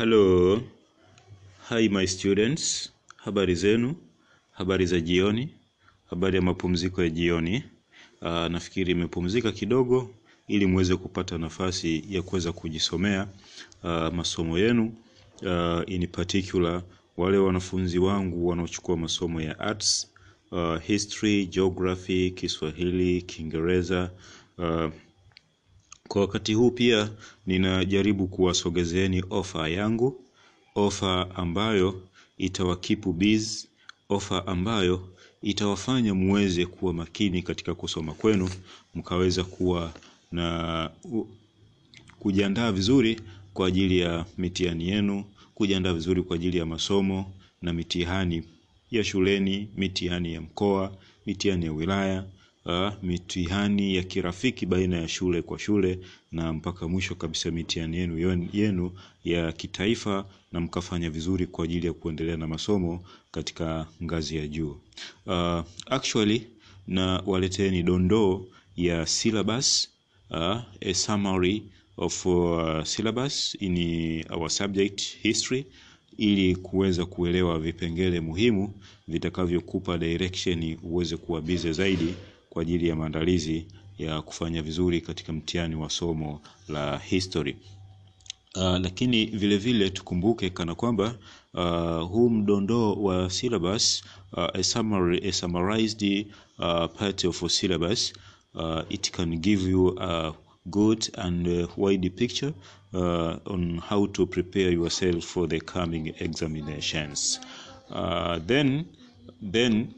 Hello. Hi my students. Habari zenu? Habari za jioni? Habari ya mapumziko ya jioni? Aa, nafikiri imepumzika kidogo ili muweze kupata nafasi ya kuweza kujisomea aa, masomo yenu aa, in particular wale wanafunzi wangu wanaochukua masomo ya arts, aa, history, geography, Kiswahili, Kiingereza kwa wakati huu pia ninajaribu kuwasogezeeni ofa yangu, ofa ambayo itawakipu biz, ofa ambayo itawafanya muweze kuwa makini katika kusoma kwenu, mkaweza kuwa na kujiandaa vizuri kwa ajili ya mitihani yenu, kujiandaa vizuri kwa ajili ya masomo na mitihani ya shuleni, mitihani ya mkoa, mitihani ya wilaya, uh, mitihani ya kirafiki baina ya shule kwa shule na mpaka mwisho kabisa mitihani yenu yenu ya kitaifa na mkafanya vizuri kwa ajili ya kuendelea na masomo katika ngazi ya juu. Uh, actually na waleteni dondoo ya syllabus uh, a summary of uh, syllabus in our subject history ili kuweza kuelewa vipengele muhimu vitakavyokupa direction uweze kuwa busy zaidi kwa ajili ya maandalizi ya kufanya vizuri katika mtihani wa somo la history. Uh, lakini vile vile tukumbuke kana kwamba uh, huu mdondoo wa syllabus uh, a, summary, a summarized uh, part of a syllabus uh, it can give you a good and uh, wide picture uh, on how to prepare yourself for the coming examinations uh, then then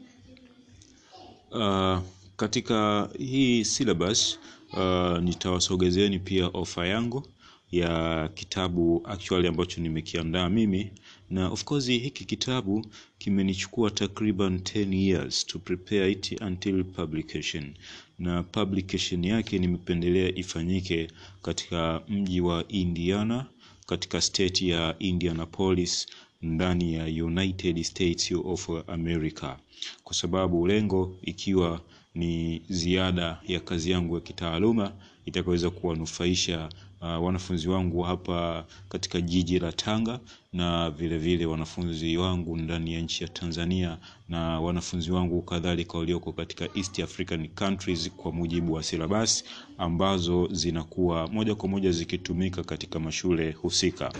Uh, katika hii syllabus uh, nitawasogezeni pia ofa yangu ya kitabu actually ambacho nimekiandaa mimi. Na of course hiki kitabu kimenichukua takriban 10 years to prepare it until publication. Na publication yake nimependelea ifanyike katika mji wa Indiana katika state ya Indianapolis ndani ya United States of America, kwa sababu lengo ikiwa ni ziada ya kazi yangu ya kitaaluma itakaweza kuwanufaisha uh, wanafunzi wangu hapa katika jiji la Tanga na vile vile wanafunzi wangu ndani ya nchi ya Tanzania na wanafunzi wangu kadhalika walioko katika East African countries kwa mujibu wa syllabus ambazo zinakuwa moja kwa moja zikitumika katika mashule husika.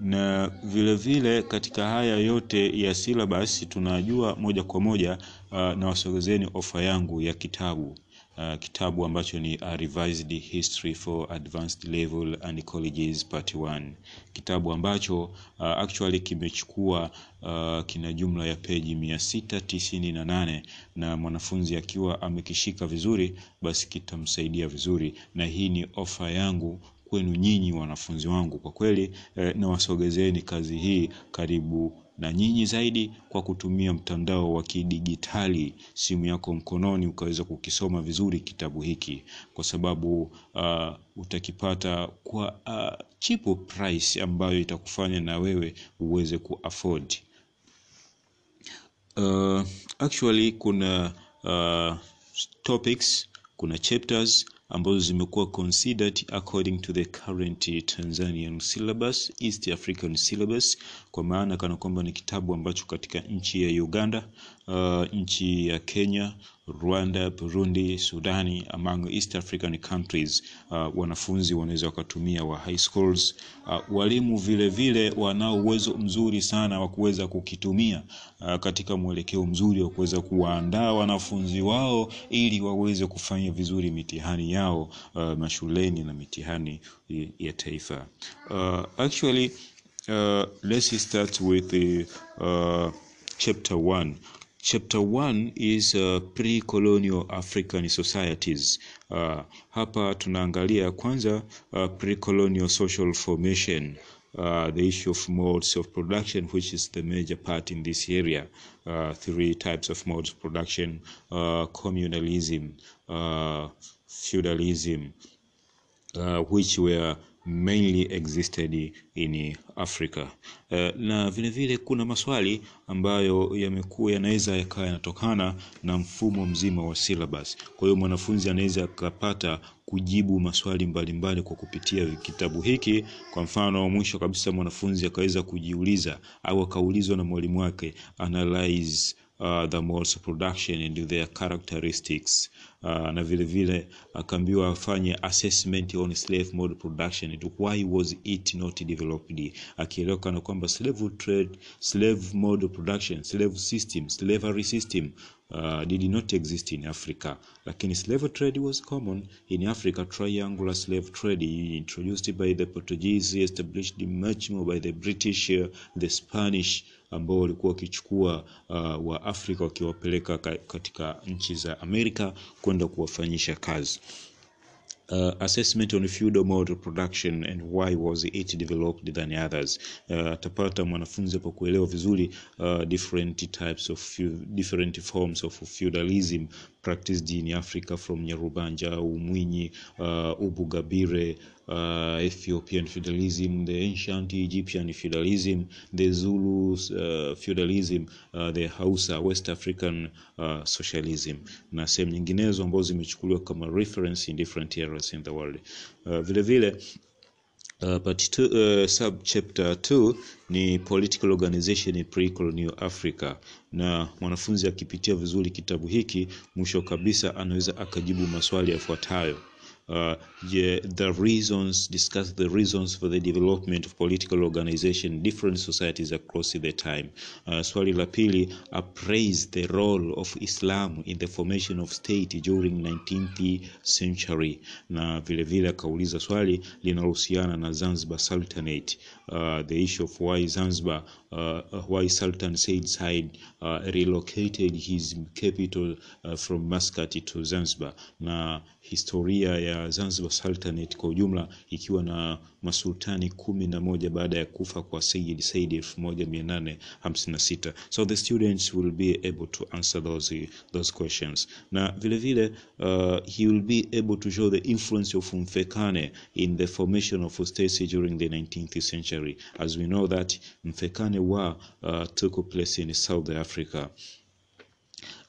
Na vile vile katika haya yote ya syllabus tunajua moja kwa moja uh, na wasogezeni ofa yangu ya kitabu. Uh, kitabu ambacho ni a revised history for advanced level and colleges part 1 kitabu ambacho uh, actually kimechukua uh, kina jumla ya peji mia sita tisini na nane na mwanafunzi akiwa amekishika vizuri basi kitamsaidia vizuri. Na hii ni ofa yangu kwenu nyinyi wanafunzi wangu. Kwa kweli eh, nawasogezeni kazi hii karibu na nyinyi zaidi kwa kutumia mtandao wa kidigitali simu yako mkononi ukaweza kukisoma vizuri kitabu hiki kwa sababu uh, utakipata kwa uh, chipo price ambayo itakufanya na wewe uweze kuafford. Uh, actually kuna uh, topics kuna chapters ambazo zimekuwa considered according to the current Tanzanian syllabus, East African syllabus, kwa maana kana kwamba ni kitabu ambacho katika nchi ya Uganda, uh, nchi ya Kenya, Rwanda, Burundi, Sudani, among East African countries uh, wanafunzi wanaweza wakatumia wa high schools. Uh, walimu vile vile wanao uwezo mzuri sana wa kuweza kukitumia uh, katika mwelekeo mzuri wa kuweza kuwaandaa wanafunzi wao ili waweze kufanya vizuri mitihani yao uh, mashuleni na mitihani ya- taifa. Uh, actually uh, let's start with the, uh, chapter 1 Chapter 1 is uh, pre-colonial African societies. Uh, hapa tunaangalia kwanza uh, pre-colonial social formation. Uh, the issue of modes of production which is the major part in this area. Uh, three types of modes of production, uh, communalism, uh, feudalism, uh, which were mainly existed in Africa. Uh, na vile vile kuna maswali ambayo yamekuwa yanaweza yakawa yanatokana na mfumo mzima wa syllabus. Kwa hiyo mwanafunzi anaweza akapata kujibu maswali mbalimbali mbali kwa kupitia kitabu hiki. Kwa mfano, mwisho kabisa mwanafunzi akaweza kujiuliza au akaulizwa na mwalimu wake analyze uh, the production and their characteristics uh, na vile vile akaambiwa afanye assessment on slave mode production. It why was it not developed, akielewa kana kwamba slave trade, slave mode production, slave system, slavery system uh, did not exist in Africa, lakini slave trade was common in Africa. Triangular slave trade introduced by the Portuguese, established much more by the British, uh, the Spanish ambao walikuwa wakichukua uh, wa Afrika wakiwapeleka katika nchi za Amerika kwenda kuwafanyisha kazi. Uh, assessment on feudal mode of production and why was it developed than others. Uh, atapata mwanafunzi hapo kuelewa vizuri uh, different types of different forms of feudalism practiced in Africa from Nyarubanja, Umwinyi, uh, Ubugabire, uh, Ethiopian feudalism, the ancient Egyptian feudalism, the Zulu uh, feudalism, uh, the Hausa West African uh, socialism na sehemu nyinginezo ambazo zimechukuliwa kama reference in different areas in the world. Uh, vile vile Uh, part two, uh, sub chapter 2 ni political organization in pre-colonial Africa, na mwanafunzi akipitia vizuri kitabu hiki, mwisho kabisa anaweza akajibu maswali yafuatayo. Uh, yeah, the reasons discuss the reasons for the development of political organization different societies across the time. Uh, swali la pili appraise the role of Islam in the formation of state during 19th century, na vile vile akauliza swali linalohusiana na Zanzibar Sultanate, uh, the issue of why Zanzibar uh, why Sultan Said Said uh, relocated his capital uh, from Muscat to Zanzibar na historia ya Zanzibar Sultanate kwa ujumla ikiwa na masultani kumi na moja baada ya kufa kwa Sayyid Said 1856. So the students will be able to answer those, those questions. Na vile vile uh, he will be able to show the influence of Mfekane in the formation of states during the 19th century. As we know that Mfekane war uh, took place in South Africa.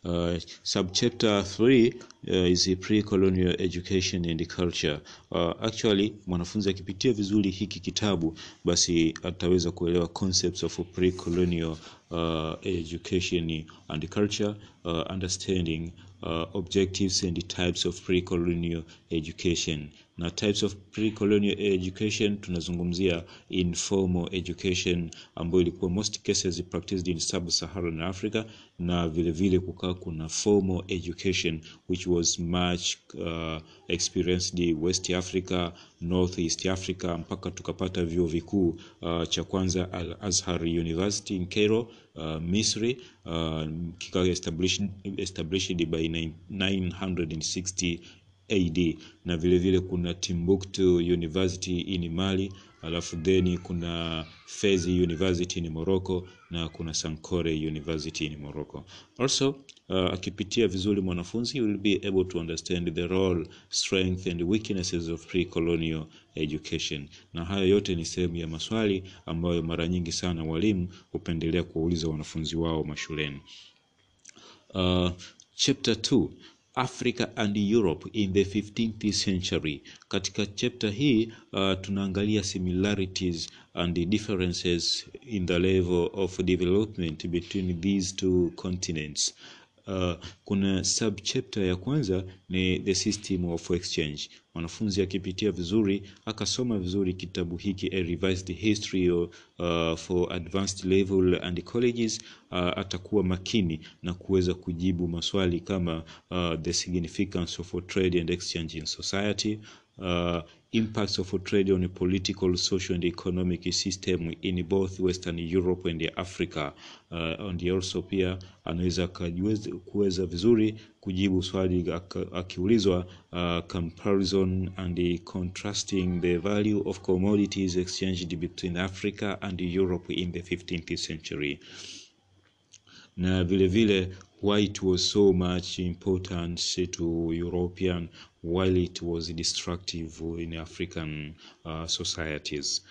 Uh, subchapter 3 uh, is pre-colonial education and culture. Uh, actually mwanafunzi akipitia vizuri hiki kitabu basi ataweza kuelewa concepts of pre-colonial uh, education and culture, uh, understanding uh, objectives and types of pre-colonial education. Na types of pre-colonial education tunazungumzia informal education ambayo ilikuwa most cases practiced in sub-Saharan Africa, na vile vile kukaa kuna formal education which was much uh, experienced West Africa, North East Africa mpaka tukapata vyuo vikuu uh, cha kwanza Al Azhar University in Cairo uh, Misri uh, kikawa established, established by 960 AD na vile vile kuna Timbuktu University in Mali, alafu then kuna Fez University in Morocco na kuna Sankore University in Morocco. Also uh, akipitia vizuri mwanafunzi will be able to understand the role, strength and weaknesses of pre-colonial education. Na hayo yote ni sehemu ya maswali ambayo mara nyingi sana walimu hupendelea kuwauliza wanafunzi wao mashuleni. Uh, chapter 2 Africa and Europe in the 15th century. Katika chapter hii uh, tunaangalia similarities and differences in the level of development between these two continents. Uh, kuna subchapter ya kwanza ni the system of exchange. Mwanafunzi akipitia vizuri akasoma vizuri kitabu hiki a revised history uh, for advanced level and colleges uh, atakuwa makini na kuweza kujibu maswali kama uh, the significance of trade and exchange in society uh, impacts of trade on a political, social and economic system in both Western Europe and Africa. Uh, and also pia anaweza kuweza vizuri kujibu swali akiulizwa uh, comparison and contrasting the value of commodities exchanged between Africa and Europe in the 15th century na vile vile why it was so much important to European while it was destructive in African uh, societies.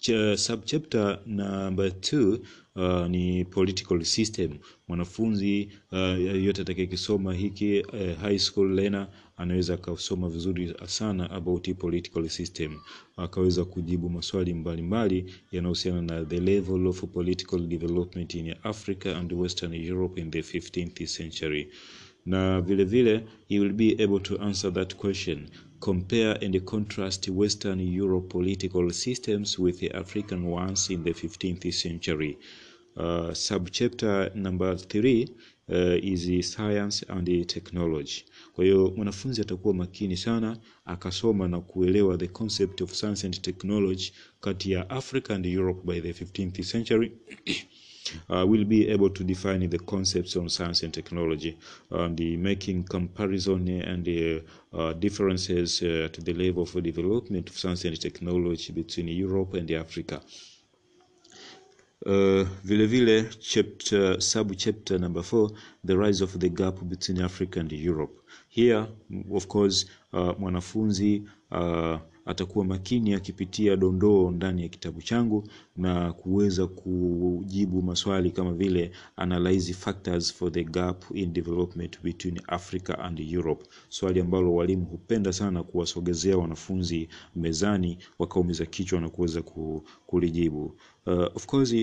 Ch subchapter number two uh, ni political system. Mwanafunzi uh, yote atakayekisoma hiki uh, high school learner anaweza akasoma vizuri sana about political system, akaweza kujibu maswali mbalimbali yanayohusiana na the level of political development in Africa and Western Europe in the 15th century na vile vile he will be able to answer that question compare and contrast Western Europe political systems with the African ones in the 15th century. Uh, subchapter number 3 uh, is science and technology. Kwa hiyo mwanafunzi atakuwa makini sana akasoma na kuelewa the concept of science and technology kati ya Africa and Europe by the 15th century. uh, will be able to define the concepts on science and technology and the making comparison and the uh, differences uh, at the level of development of science and technology between Europe and Africa. Uh, vile vile chapter sub chapter number 4 the rise of the gap between Africa and Europe. Here of course uh, mwanafunzi uh, atakuwa makini akipitia dondoo ndani ya kitabu changu na kuweza kujibu maswali kama vile analyze factors for the gap in development between Africa and Europe, swali ambalo walimu hupenda sana kuwasogezea wanafunzi mezani wakaumiza kichwa na kuweza kulijibu. Uh, of course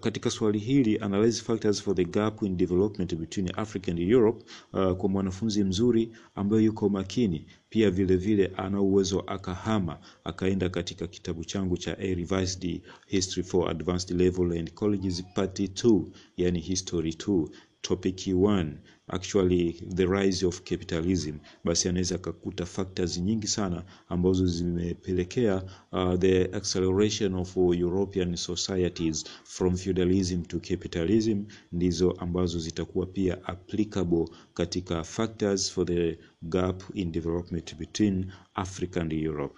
katika swali hili analyze factors for the gap in development between Africa and Europe, uh, kwa mwanafunzi mzuri ambaye yuko makini pia vile vile ana uwezo akahama akaenda katika kitabu changu cha A Revised History for Advanced Level and Colleges Part 2, yani History 2 topic 1 actually the rise of capitalism, basi anaweza akakuta factors nyingi sana ambazo zimepelekea uh, the acceleration of European societies from feudalism to capitalism, ndizo ambazo zitakuwa pia applicable katika factors for the gap in development between Africa and Europe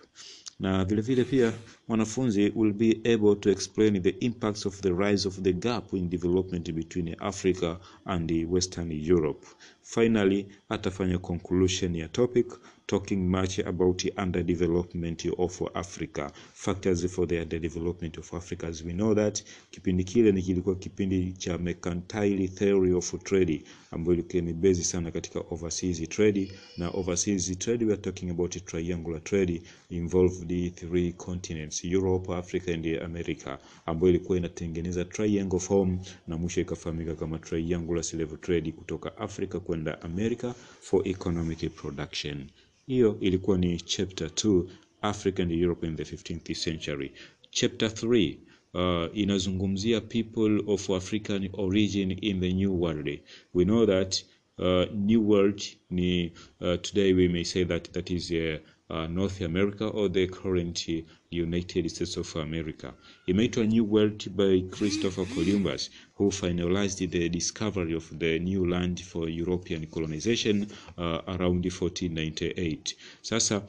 na vile vile pia mwanafunzi will be able to explain the impacts of the rise of the gap in development between Africa and Western Europe. Finally, atafanya conclusion ya topic talking much about underdevelopment of Africa, factors for the underdevelopment of Africa. As we know that kipindi kile ni kilikuwa kipindi cha mercantile theory of trade ambayo ilikuwa imebezi sana katika overseas trade, na overseas trade we are talking about triangular trade involved three continents Europe, Africa and America, ambayo ilikuwa inatengeneza triangle form na mwisho ikafahamika kama triangular slave trade kutoka Africa kwenda America for economic production. Hiyo ilikuwa ni chapter 2 Africa and Europe in the 15th century. Chapter 3 uh, inazungumzia people of African origin in the new world. We know that uh, new world ni uh, today we may say that that is uh, uh, North America or the current United States of America. Imeitwa New World by Christopher Columbus who finalized the discovery of the new land for European colonization uh, around 1498. Sasa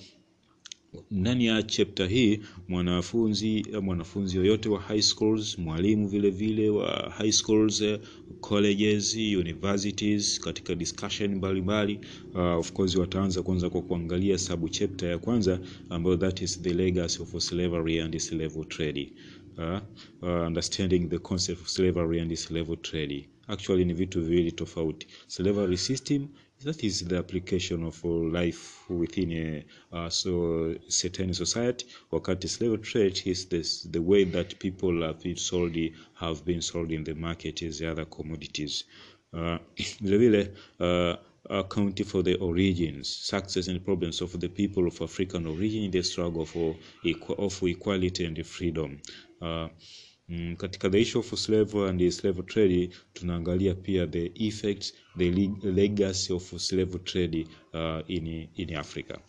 ndani ya chapter hii mwanafunzi mwanafunzi yoyote wa high schools, mwalimu vile vile wa high schools, colleges, universities katika discussion mbalimbali uh, of course wataanza kwanza kwa kuangalia sub chapter ya kwanza ambayo that is the legacy of slavery and slave trade. Uh, uh, understanding the concept of slavery and slave trade actually ni vitu viwili tofauti. Slavery system that is the application of life within a uh, so certain society. Wakati slave trade is this, the way that people have been sold have been sold in the market as other commodities. Uh, vile vile uh, account for the origins success and problems of the people of African origin in the struggle for, of equality and freedom. Uh, Mm, katika the issue of slave and slave trade tunaangalia pia the effects the legacy of slave trade uh, in, in Africa.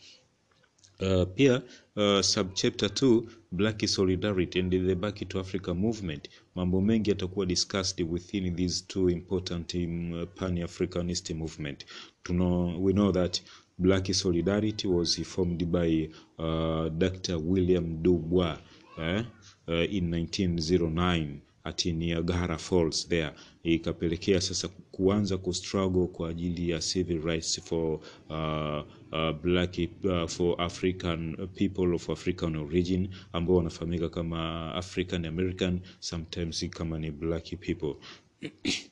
Uh, pia uh, subchapter 2 black solidarity and the back to Africa movement, mambo mengi yatakuwa discussed within these two important um, pan-Africanist movement. Tuno, we know that black solidarity was formed by uh, Dr. William Dubois eh? Uh, in 1909 at Niagara Falls there, ikapelekea sasa kuanza kustruggle kwa ajili ya civil rights for uh, uh, black uh, for African people of African origin ambao wanafahamika kama African American, sometimes kama ni black people.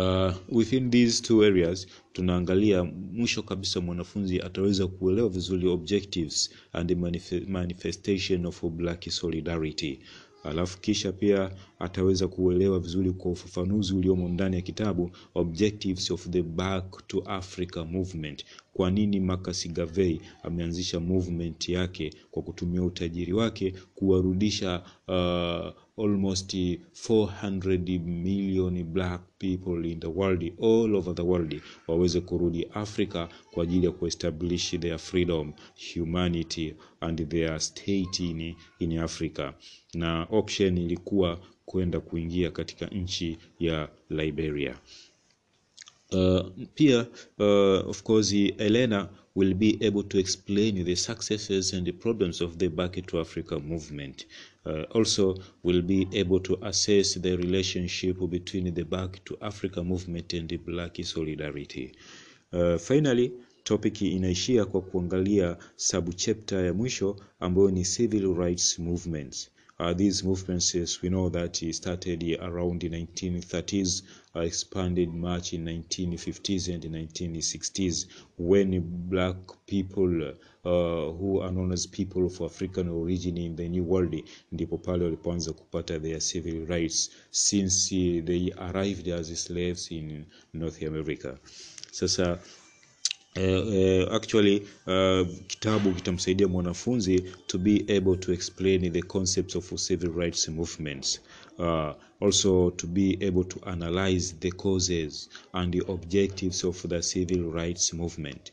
Uh, within these two areas tunaangalia mwisho kabisa mwanafunzi ataweza kuelewa vizuri objectives and manif manifestation of black solidarity. Alafu kisha pia ataweza kuelewa vizuri kwa ufafanuzi uliomo ndani ya kitabu objectives of the back to Africa movement. Kwa nini Marcus Garvey ameanzisha movement yake kwa kutumia utajiri wake kuwarudisha uh, almost 400 million black people in the world all over the world waweze kurudi Afrika kwa ajili ya kuestablish their freedom humanity and their state in, in Africa na option ilikuwa kwenda kuingia katika nchi ya Liberia. Uh, pia uh, of course Elena will be able to explain the successes and the problems of the Back to Africa movement. Uh, also will be able to assess the relationship between the Back to Africa movement and the Black solidarity. Uh, finally topic inaishia kwa kuangalia subchapter ya mwisho ambayo ni civil rights movements. Uh, these movements, as we know that he started around the 1930s, uh, expanded much in 1950s and 1960s when black people uh, who are known as people of African origin in the New World ndipo pale walipoanza kupata their civil rights since uh, they arrived as slaves in North America. Sasa Uh, actually uh, kitabu kitamsaidia mwanafunzi to be able to explain the concepts of civil rights movements. Uh, also to be able to analyze the causes and the objectives of the civil rights movement.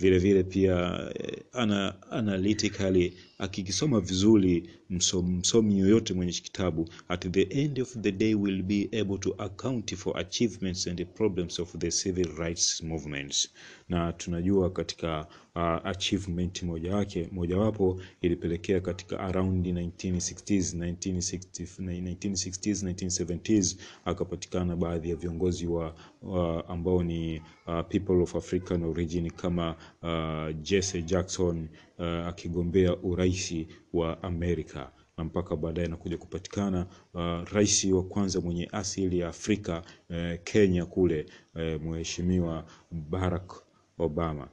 Vile vile pia uh, ana, analytically akikisoma vizuri msomi, msomi yoyote mwenye kitabu at the end of the day will be able to account for achievements and problems of the civil rights movements. Na tunajua katika uh, achievement moja wake mojawapo ilipelekea katika around 1960s 1960, 1960s 1970s akapatikana baadhi ya viongozi wa, wa ambao ni uh, people of African origin kama uh, Jesse Jackson uh, akigombea uraisi wa Amerika na mpaka baadaye anakuja kupatikana uh, rais wa kwanza mwenye asili ya Afrika uh, Kenya kule uh, mheshimiwa Barack Obama.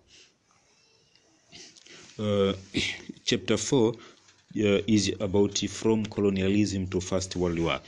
Uh, chapter 4 uh, is about from colonialism to First World War.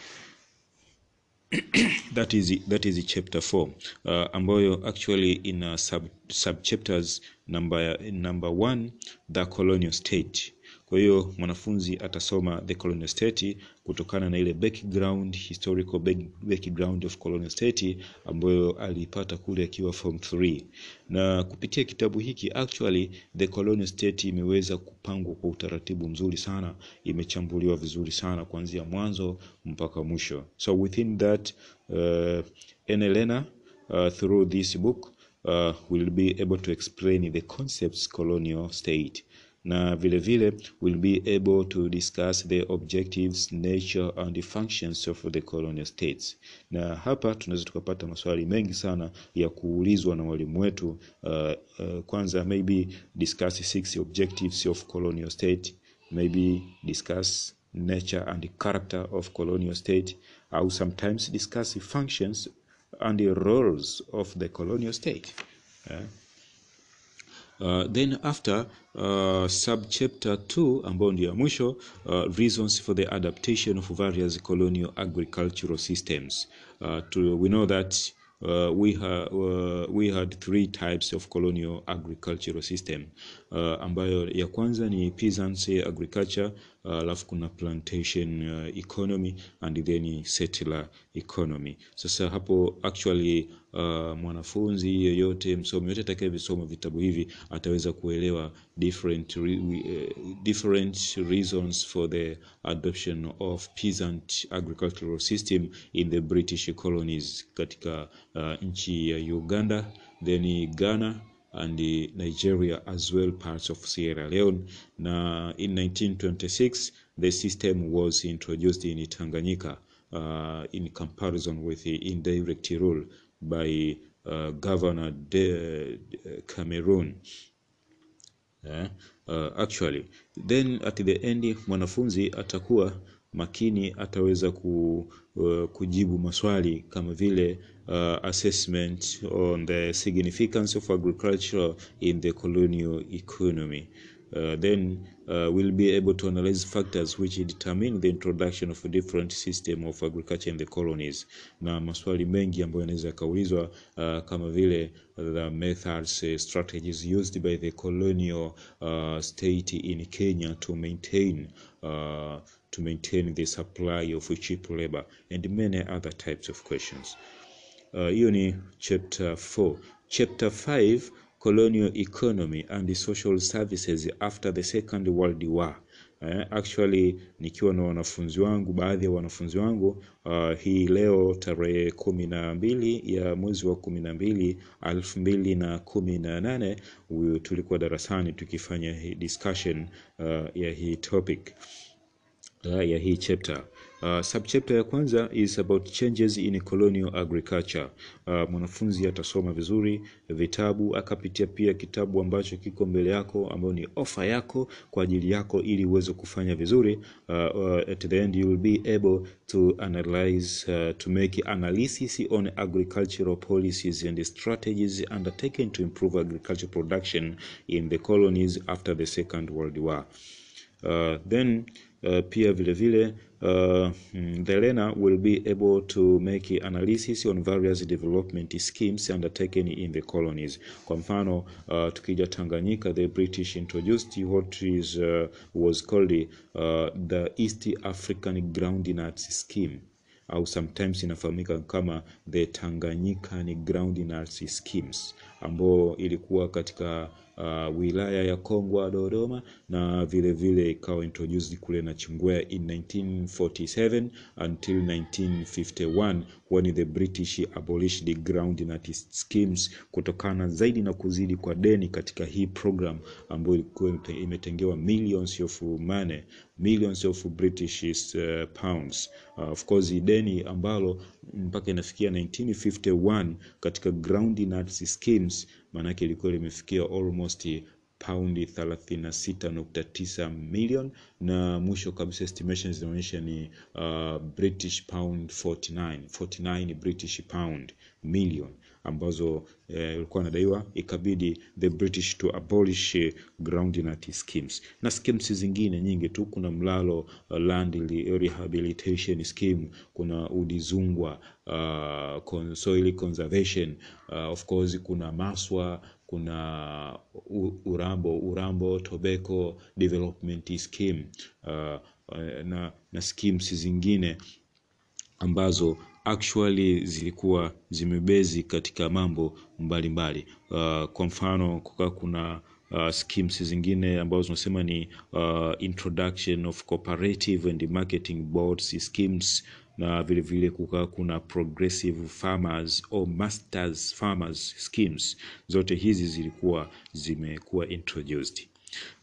that is that is chapter 4 uh, ambayo actually ina sub, sub chapters number number one, the colonial state. Kwa hiyo mwanafunzi atasoma the colonial state kutokana na ile background historical background of colonial state ambayo aliipata kule akiwa form 3 na kupitia kitabu hiki actually the colonial state imeweza kupangwa kwa utaratibu mzuri sana imechambuliwa vizuri sana kuanzia mwanzo mpaka mwisho. So within that uh, Elena uh, through this book uh, will be able to explain the concepts colonial state. Na vile vile will be able to discuss the objectives nature and the functions of the colonial states. Na hapa tunaweza tukapata maswali mengi sana ya kuulizwa na walimu wetu uh, uh, kwanza maybe discuss six objectives of colonial state maybe discuss nature and the character of colonial state au sometimes discuss functions and the roles of the colonial state. Yeah. Uh, then after uh, subchapter 2 ambayo ndio ya mwisho uh, reasons for the adaptation of various colonial agricultural systems. Uh, to, we know that uh, we, ha, uh, we had three types of colonial agricultural system. Uh, ambayo ya kwanza ni peasants agriculture alafu uh, kuna plantation uh, economy and then settler economy. Sasa hapo actually uh, mwanafunzi yeyote msomi yote atakayevisoma vitabu hivi ataweza kuelewa different, re, uh, different reasons for the adoption of peasant agricultural system in the british colonies katika uh, nchi ya uganda then ghana and Nigeria as well parts of Sierra Leone na in 1926 the system was introduced in Tanganyika uh, in comparison with the indirect rule by uh, Governor de Cameroon. yeah. uh, actually then at the end mwanafunzi atakuwa makini, ataweza ku, uh, kujibu maswali kama vile uh, assessment on the significance of agriculture in the colonial economy. Uh, then uh, we'll be able to analyze factors which determine the introduction of a different system of agriculture in the colonies, na maswali mengi ambayo yanaweza yakaulizwa uh, kama vile the methods uh, strategies used by the colonial uh, state in Kenya to maintain uh, to maintain the supply of cheap labor and many other types of questions. Hiyo uh, ni chapter 4. Chapter 5 colonial economy and social services after the second world war. Uh, actually nikiwa na wanafunzi wangu, baadhi ya wanafunzi wangu uh, hii leo tarehe kumi na mbili ya mwezi wa kumi na mbili elfu mbili na kumi na nane tulikuwa darasani tukifanya hii discussion uh, ya hii topic uh, ya hii chapter. Uh, subchapter ya kwanza is about changes in colonial agriculture. Uh, mwanafunzi atasoma vizuri vitabu, akapitia pia kitabu ambacho kiko mbele yako ambayo ni ofa yako kwa ajili yako ili uweze kufanya vizuri. Uh, uh, at the end you will be able to analyze uh, to make analysis on agricultural policies and strategies undertaken to improve agricultural production in the colonies after the Second World War. Uh, then uh, pia vile vile uh, the learner will be able to make analysis on various development schemes undertaken in the colonies. Kwa mfano uh, tukija Tanganyika, the British introduced what is uh, was called uh, the East African Groundnut Scheme au sometimes inafahamika kama the Tanganyikan Groundnut Schemes ambao ilikuwa katika uh, wilaya ya Kongwa Dodoma, na vile vile ikawa introduced kule na Chingwea in 1947 until 1951 when the British abolished groundnut schemes, kutokana zaidi na kuzidi kwa deni katika hii program ambayo ilikuwa imetengewa millions of money millions of British uh, pounds. Uh, of course deni ambalo mpaka inafikia 1951 katika groundnut schemes maanake ilikuwa limefikia almost paundi 36.9 million na mwisho kabisa estimations zinaonyesha ni uh, British pound 49 49 British pound million ambazo ilikuwa eh, inadaiwa ikabidi the British to abolish uh, groundnut schemes na schemes zingine nyingi tu. Kuna mlalo uh, land rehabilitation scheme, kuna udizungwa uh, soil conservation uh, of course kuna maswa kuna Urambo Urambo Tobacco Development Scheme uh, na, na schemes zingine ambazo actually zilikuwa zimebezi katika mambo mbalimbali mbali. Uh, kwa mfano kuka kuna uh, schemes zingine ambazo tunasema ni uh, introduction of cooperative and marketing boards schemes na vile vile kuka kuna progressive farmers or masters farmers schemes. Zote hizi zilikuwa zimekuwa introduced.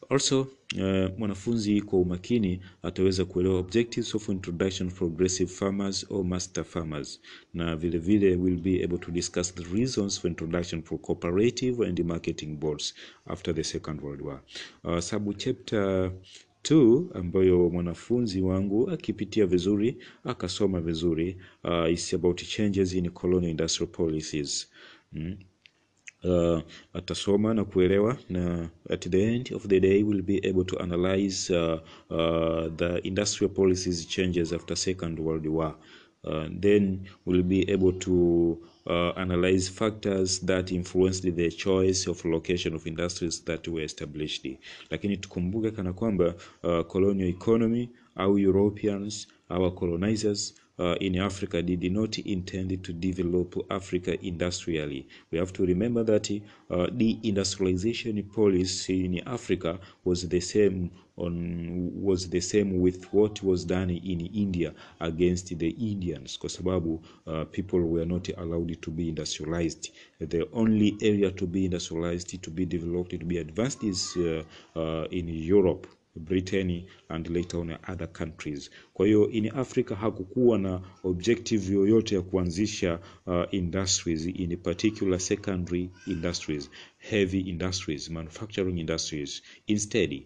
Also uh, mwanafunzi kwa umakini ataweza kuelewa objectives of introduction for progressive farmers or master farmers, na vile vile will be able to discuss the reasons for introduction for cooperative and marketing boards after the Second World War. Uh, sub chapter 2 ambayo mwanafunzi wangu akipitia vizuri akasoma vizuri uh, is about changes in colonial industrial policies mm. Uh, atasoma na kuelewa na at the end of the day will be able to analyze uh, uh, the industrial policies changes after Second World War. Uh, then we'll be able to uh, analyze factors that influenced the choice of location of industries that were established. Lakini tukumbuke kana kwamba uh, colonial economy au Europeans our colonizers uh, in Africa did not intend to develop Africa industrially. We have to remember that uh, the industrialization policy in Africa was the same on was the same with what was done in India against the Indians kwa sababu uh, people were not allowed to be industrialized. The only area to be industrialized, to be developed, to be advanced is uh, uh, in Europe Britain and later on other countries. Kwa hiyo in Africa hakukuwa na objective yoyote ya kuanzisha uh, industries in particular secondary industries, heavy industries, manufacturing industries. Instead,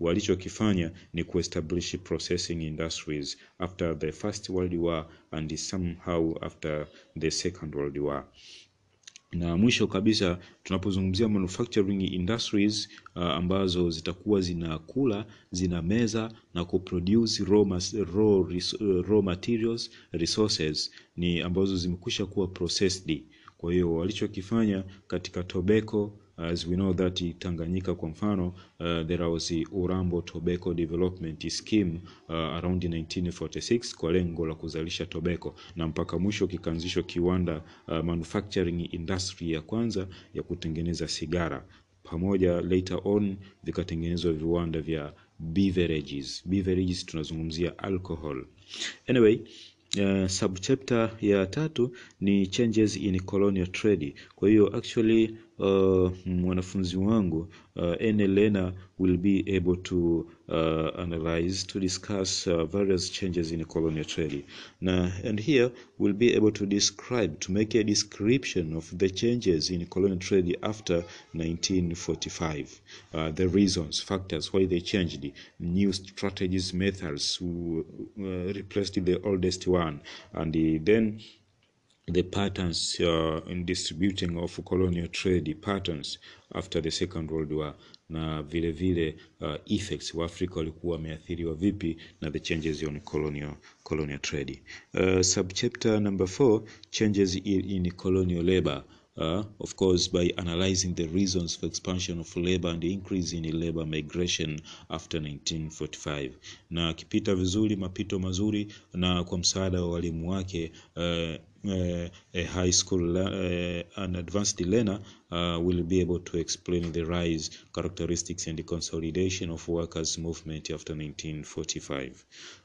walichokifanya ni kuestablish processing industries after the first world war and somehow after the second world war na mwisho kabisa tunapozungumzia manufacturing industries uh, ambazo zitakuwa zinakula zina meza na kuproduce raw, mas, raw, uh, raw materials resources ni ambazo zimekwisha kuwa processed. Kwa hiyo walichokifanya katika tobacco as we know that Tanganyika kwa mfano uh, there was the Urambo Tobacco Development Scheme uh, around 1946 kwa lengo la kuzalisha tobacco. Na mpaka mwisho kikaanzishwa kiwanda uh, manufacturing industry ya kwanza ya kutengeneza sigara. Pamoja later on vikatengenezwa viwanda vya beverages. Beverages tunazungumzia alcohol. Anyway Uh, subchapter ya tatu ni changes in colonial trade. Kwa hiyo actually uh, mwanafunzi wangu uh, any learner will be able to uh, analyze to discuss uh, various changes in colonial trade. na and here we'll be able to describe to make a description of the changes in colonial trade after 1945, uh, the reasons, factors why they changed, new strategies, methods who uh, replaced the oldest one, and then the patterns uh, in distributing of colonial trade patterns after the second world war. Na vile vile uh, effects waafrika walikuwa wameathiriwa vipi na the changes on colonial, colonial trade. Uh, subchapter number 4 changes in, colonial labor. Uh, of course, by analyzing the reasons for expansion of labor and increase in labor migration after 1945. Na akipita vizuri, mapito mazuri, na kwa msaada wa walimu wake uh, a high school uh, an advanced learner uh, will be able to explain the rise, characteristics, and consolidation of workers' movement after 1945.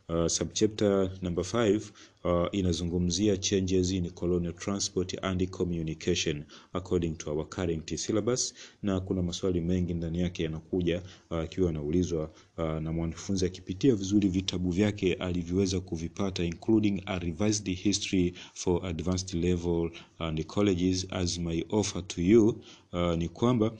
Uh, subchapter number 5 uh, inazungumzia changes in colonial transport and communication according to our current syllabus, na kuna maswali mengi ndani yake yanakuja akiwa uh, anaulizwa uh, na mwanafunzi akipitia vizuri vitabu vyake alivyoweza kuvipata including a revised history for advanced level and colleges as my offer to you uh, ni kwamba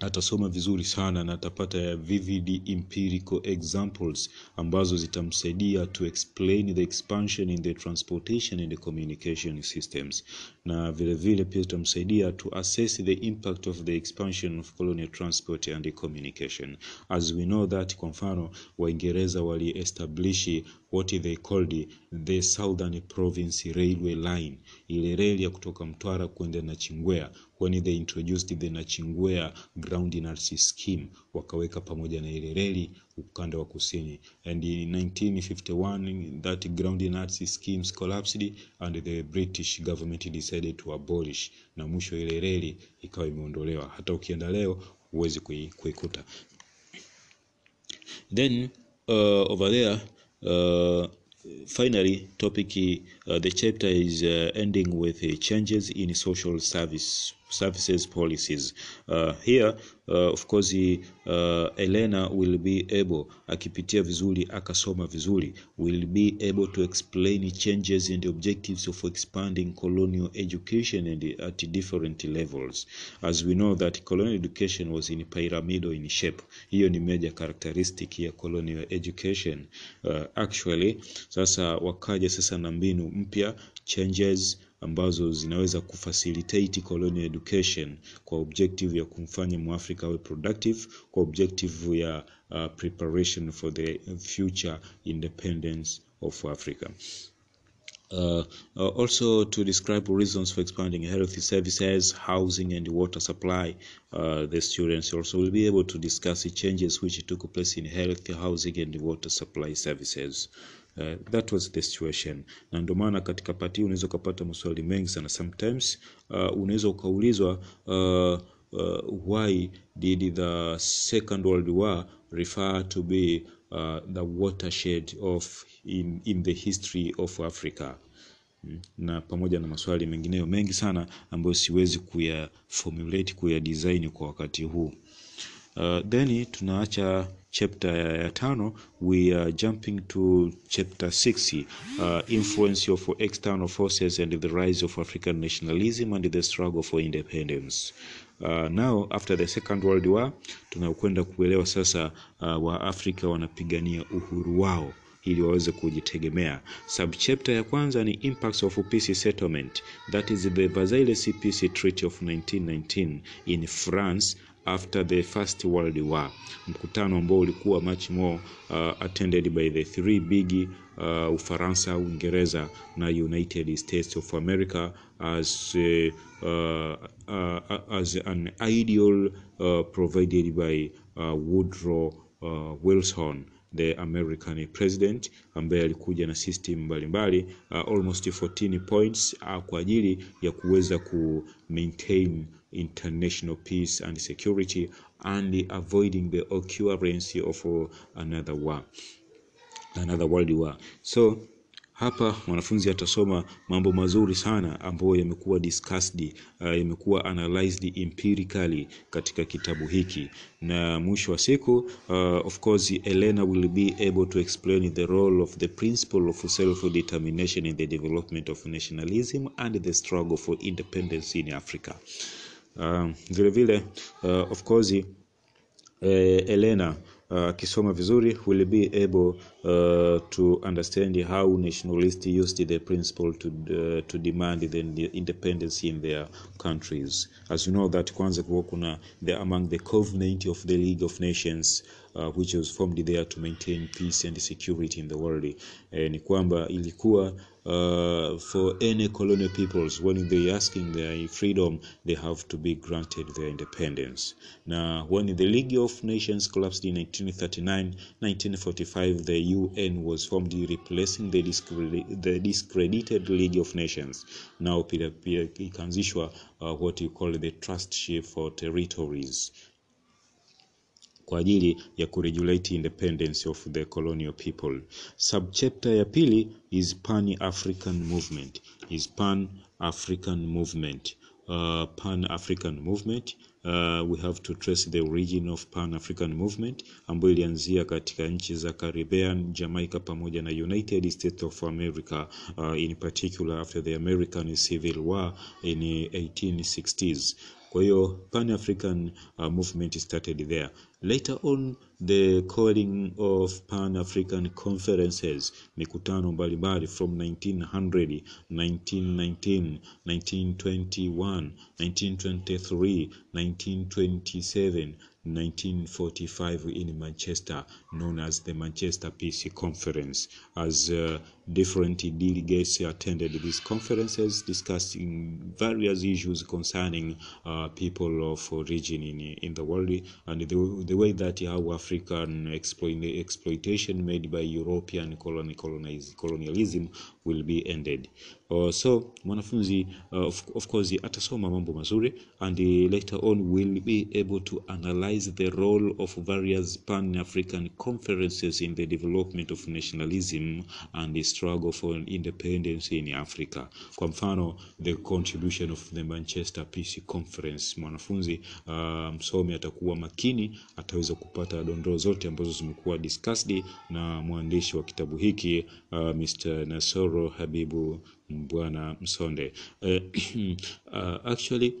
atasoma vizuri sana na atapata vivid empirical examples ambazo zitamsaidia to explain the expansion in the transportation and the communication systems. Na vile vile pia zitamsaidia to assess the impact of the expansion of colonial transport and the communication. As we know that kwa mfano waingereza waliestablishi what they called the southern province railway line ile reli ya kutoka mtwara kwenda nachingwea when they introduced the nachingwea ground inertia scheme wakaweka pamoja na ile reli ukanda wa kusini. And in 1951 that ground inertia schemes collapsed and the british government decided to abolish na mwisho ile reli ikawa imeondolewa. Hata ukienda leo huwezi kuikuta. Then uh, over there finally topic uh, the chapter is uh, ending with uh, changes in social service services policies. Uh, here uh, of course Elena will be able akipitia vizuri akasoma vizuri will be able to explain changes the objectives of expanding colonial education and at different levels. As we know that colonial education was in pyramidal in shape. Hiyo ni major characteristic ya colonial education. Actually sasa wakaja sasa na mbinu mpya changes ambazo zinaweza kufacilitate colonial education kwa objective ya kumfanya mwafrika awe productive kwa objective ya uh, preparation for the future independence of Africa. Uh, uh, also to describe reasons for expanding health services, housing and water supply, uh, the students also will be able to discuss the changes which took place in health, housing and water supply services. Uh, that was the situation. Na ndio maana katika pati unaweza ukapata maswali mengi sana. Sometimes uh, unaweza ukaulizwa uh, uh, why did the second world war refer to be uh, the watershed of in, in the history of africa? Na pamoja na maswali mengineyo mengi sana ambayo siwezi kuya formulate kuya design kwa wakati huu. Uh, then tunaacha chapter ya tano we are jumping to chapter 6 uh, influence of external forces and the rise of african nationalism and the struggle for independence. Uh, now after the second world war tunakwenda kuelewa sasa uh, waafrika wanapigania uhuru wao ili waweze kujitegemea. Subchapter ya kwanza ni impacts of peace settlement. That is the Versailles peace treaty of 1919 in france after the first world war. Mkutano ambao ulikuwa much more uh, attended by the three big uh, ufaransa uingereza na united states of america as, uh, uh, uh, as an ideal uh, provided by uh, woodrow wilson the american president ambaye alikuja na system mbalimbali uh, almost 14 points uh, kwa ajili ya kuweza ku maintain international peace and security and avoiding the occurrence of another war another world war. So hapa mwanafunzi atasoma mambo mazuri sana ambayo yamekuwa discussed uh, yamekuwa analyzed empirically katika kitabu hiki. Na mwisho wa siku uh, of course Elena will be able to explain the role of the principle of self-determination in the development of nationalism and the struggle for independence in Africa uh, vile vile uh, of course uh, Elena akisoma uh, vizuri will be able uh, to understand how nationalists used the principle to uh, to demand the independence in their countries. As you know that kwanza kuwa kuna the among the covenant of the League of Nations uh, which was formed there to maintain peace and security in the world. Eh, ni kwamba ilikuwa uh, for any colonial peoples when they asking their freedom they have to be granted their independence. Na when the league of nations collapsed in 1939 1945 the un was formed replacing the, discredi the discredited league of nations. Now pia pia ikaanzishwa uh, what you call the trustship for territories kwa ajili ya kuregulate independence of the colonial people. Subchapter ya pili is pan african movement. Is pan african movement. Uh, pan african movement. Uh, we have to trace the origin of pan african movement ambayo ilianzia katika nchi za caribbean jamaica pamoja na united states of america. Uh, in particular after the american civil war in 1860s kwa hiyo pan african uh, movement started there later on the calling of pan african conferences mikutano mbalimbali from 1900 1919 1921 1923 1927 1945 in Manchester, known as the Manchester Peace Conference, as uh, different delegates attended these conferences discussing various issues concerning uh, people of origin in, in the world and the, the way that how African exploit, exploitation made by European colony, colonize, colonialism will be ended. Uh, so mwanafunzi uh, of, of course atasoma mambo mazuri and uh, later on will be able to analyze the role of various pan-African conferences in the development of nationalism and the struggle for independence in Africa. Kwa mfano the contribution of the Manchester Peace Conference. Mwanafunzi uh, msomi atakuwa makini, ataweza kupata dondoo zote ambazo zimekuwa discussed na mwandishi wa kitabu hiki uh, Mr. Nasoro Habibu Bwana Msonde. Uh, uh, actually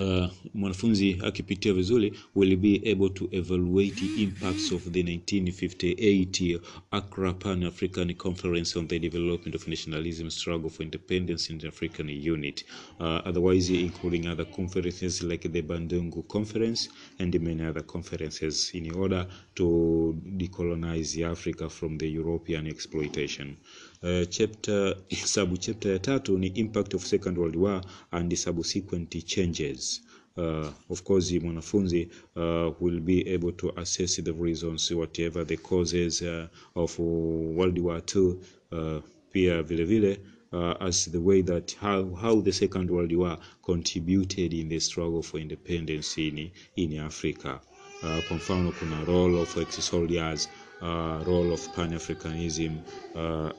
uh, mwanafunzi akipitia vizuri will be able to evaluate the impacts of the 1958 Accra Pan-African Conference on the Development of Nationalism Struggle for Independence in the African Unit, uh, otherwise including other conferences like the Bandungu Conference and many other conferences in order to decolonize Africa from the European exploitation. Uh, chapter subchapter ya tatu ni impact of second world war and subsequent changes. Uh, of course mwanafunzi uh, will be able to assess the reasons whatever the causes uh, of world war II uh, pia vile vile uh, as the way that how, how the second world war contributed in the struggle for independence in, in Africa. Uh, kwa mfano kuna role of ex-soldiers uh, role of pan-Africanism uh,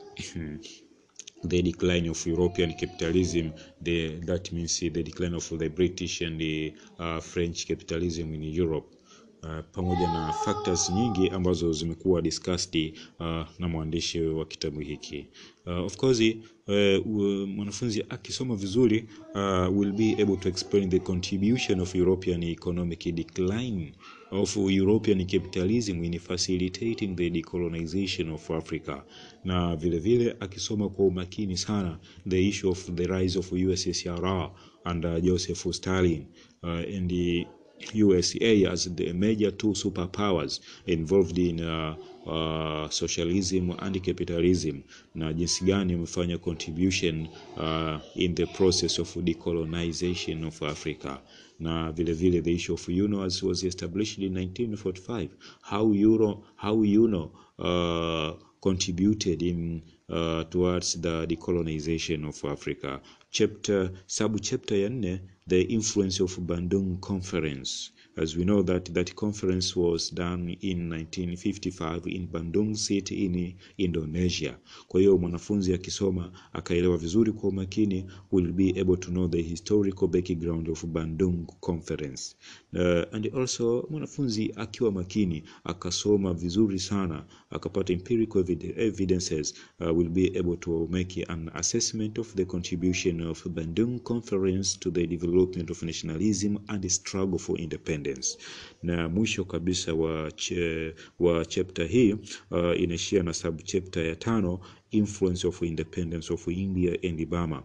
the decline of European capitalism, the, that means the decline of the British and the uh, French capitalism in Europe. uh, pamoja na factors nyingi ambazo zimekuwa discussed uh, na mwandishi wa kitabu hiki. Uh, of course uh, mwanafunzi akisoma vizuri uh, will be able to explain the contribution of European economic decline of European capitalism in facilitating the decolonization of Africa, na vile vile akisoma kwa umakini sana the issue of the rise of USSR under Joseph Stalin. Uh, and the USA as the major two superpowers involved in uh, uh, socialism and capitalism. Na jinsi gani imefanya contribution uh, in the process of decolonization of Africa. Na vile vile the issue of UNO as was established in 1945 how Euro how UNO uh, contributed in uh, towards the decolonization of Africa. Chapter sub chapter ya nne the influence of Bandung conference as we know that that conference was done in 1955 in Bandung city in Indonesia. Kwa hiyo mwanafunzi akisoma akaelewa vizuri kwa umakini will be able to know the historical background of Bandung conference. Uh, and also mwanafunzi akiwa makini akasoma vizuri sana akapata empirical evidences uh, will be able to make an assessment of the contribution of Bandung conference to the development of nationalism and struggle for independence. Na mwisho kabisa wa, che, wa chapter hii uh, inaishia na subchapter ya tano influence of independence of India and Burma.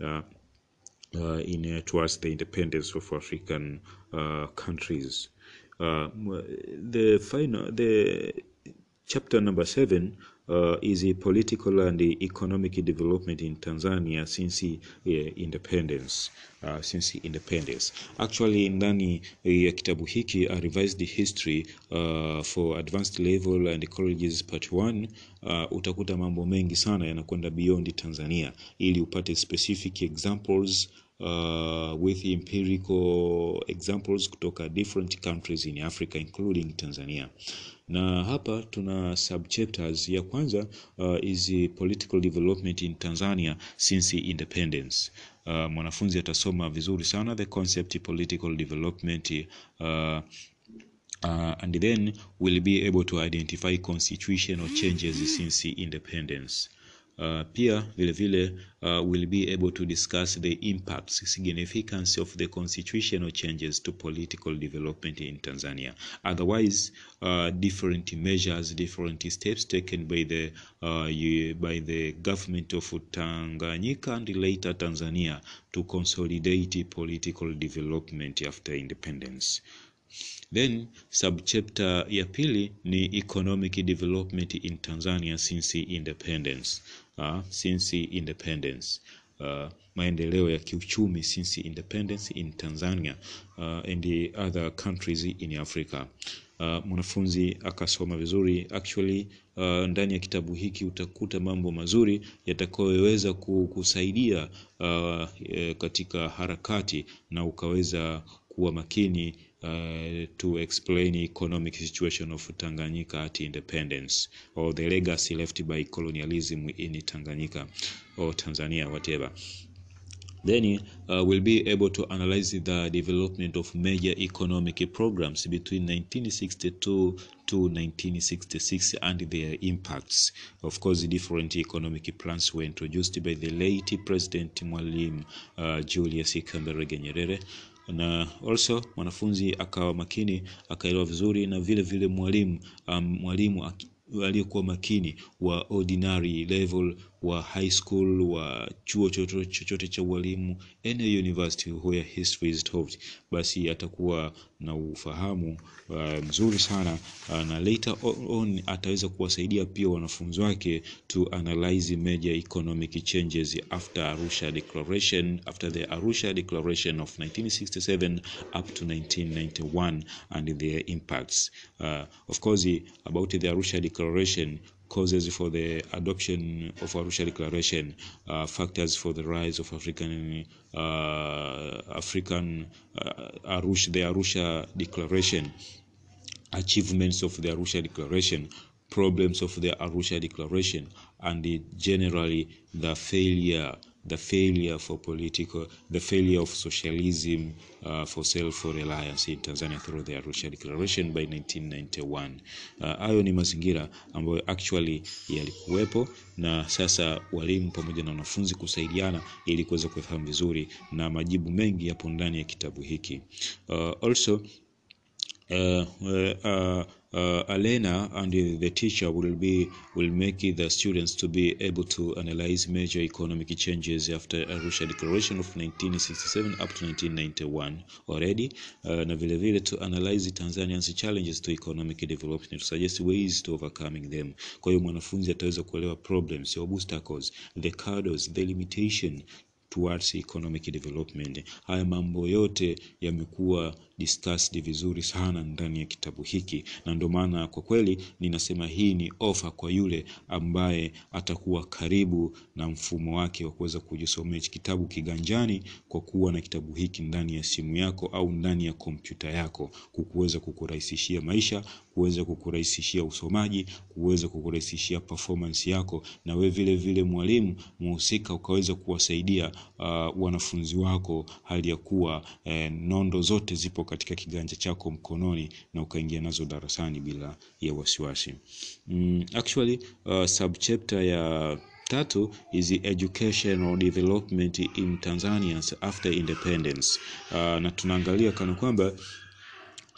Uh, in uh, towards the independence of African uh, countries. Uh, the final the chapter number seven uh, is a political and economic development in Tanzania since uh, independence uh, since independence. Actually ndani ya kitabu hiki a revised history uh, for advanced level and colleges part 1 uh, utakuta mambo mengi sana yanakwenda beyond Tanzania ili upate specific examples uh, with empirical examples kutoka different countries in Africa including Tanzania na hapa tuna subchapters ya kwanza uh, is political development in Tanzania since independence. Uh, mwanafunzi atasoma vizuri sana the concept political development uh, Uh, and then will be able to identify constitutional changes since independence. Uh, pia vile vile uh, will be able to discuss the impacts significance of the constitutional changes to political development in Tanzania otherwise uh, different measures different steps taken by the uh, by the government of Tanganyika and later Tanzania to consolidate political development after independence Then subchapter ya pili ni economic development in Tanzania since independence. Uh, since independence. Uh, maendeleo ya kiuchumi since independence in Tanzania uh, and the other countries in Africa. Uh, mwanafunzi akasoma vizuri actually uh, ndani ya kitabu hiki utakuta mambo mazuri yatakayoweza kusaidia uh, katika harakati na ukaweza kuwa makini uh, to explain economic situation of Tanganyika at independence or the legacy left by colonialism in Tanganyika or Tanzania whatever then uh, we'll be able to analyze the development of major economic programs between 1962 to 1966 and their impacts. Of course, different economic plans were introduced by the late President Mwalimu uh, Julius Kambarage Nyerere na also mwanafunzi akawa makini akaelewa vizuri na vile vile mwalimu um, mwalimu aliyekuwa makini wa ordinary level wa high school wa chuo chochote cha ualimu any university where history is taught basi atakuwa na ufahamu uh, mzuri sana uh, na later on ataweza kuwasaidia pia wanafunzi wake to analyze major economic changes after Arusha Declaration after the Arusha Declaration of 1967 up to 1991 and their impacts. Uh, of course about the Arusha Declaration causes for the adoption of Arusha Declaration, uh, factors for the rise of African uh, African uh, Arusha, the Arusha Declaration, achievements of the Arusha Declaration problems of the Arusha Declaration and generally the failure the failure for political the failure of socialism uh, for self-reliance in Tanzania through the Arusha Declaration by 1991. Hayo uh, ni mazingira ambayo actually yalikuwepo na sasa walimu pamoja na wanafunzi kusaidiana ili kuweza kufahamu vizuri, na majibu mengi yapo ndani ya kitabu hiki. Uh, also uh, uh, uh, Alena and the teacher will be will make the students to be able to analyze major economic changes after Arusha Declaration of 1967 up to 1991 already uh, na vile vile to analyze Tanzania's challenges to economic development to suggest ways to overcoming them. Kwa hiyo mwanafunzi ataweza kuelewa problems, obstacles, the hurdles, the limitation towards economic development. Haya mambo yote yamekuwa discussed vizuri sana ndani ya kitabu hiki, na ndio maana kwa kweli ninasema hii ni ofa kwa yule ambaye atakuwa karibu na mfumo wake wa kuweza kujisomea hichi kitabu kiganjani, kwa kuwa na kitabu hiki ndani ya simu yako au ndani ya kompyuta yako, kukuweza kukurahisishia maisha, kuweza kukurahisishia usomaji, kuweza kukurahisishia performance yako, na we vile vile mwalimu muhusika ukaweza kuwasaidia uh, wanafunzi wako hali ya kuwa eh, nondo zote zipo katika kiganja chako mkononi na ukaingia nazo darasani bila ya wasiwasi. Mm, actually uh, subchapter ya tatu is educational development in Tanzania after independence. Uh, na tunaangalia kana kwamba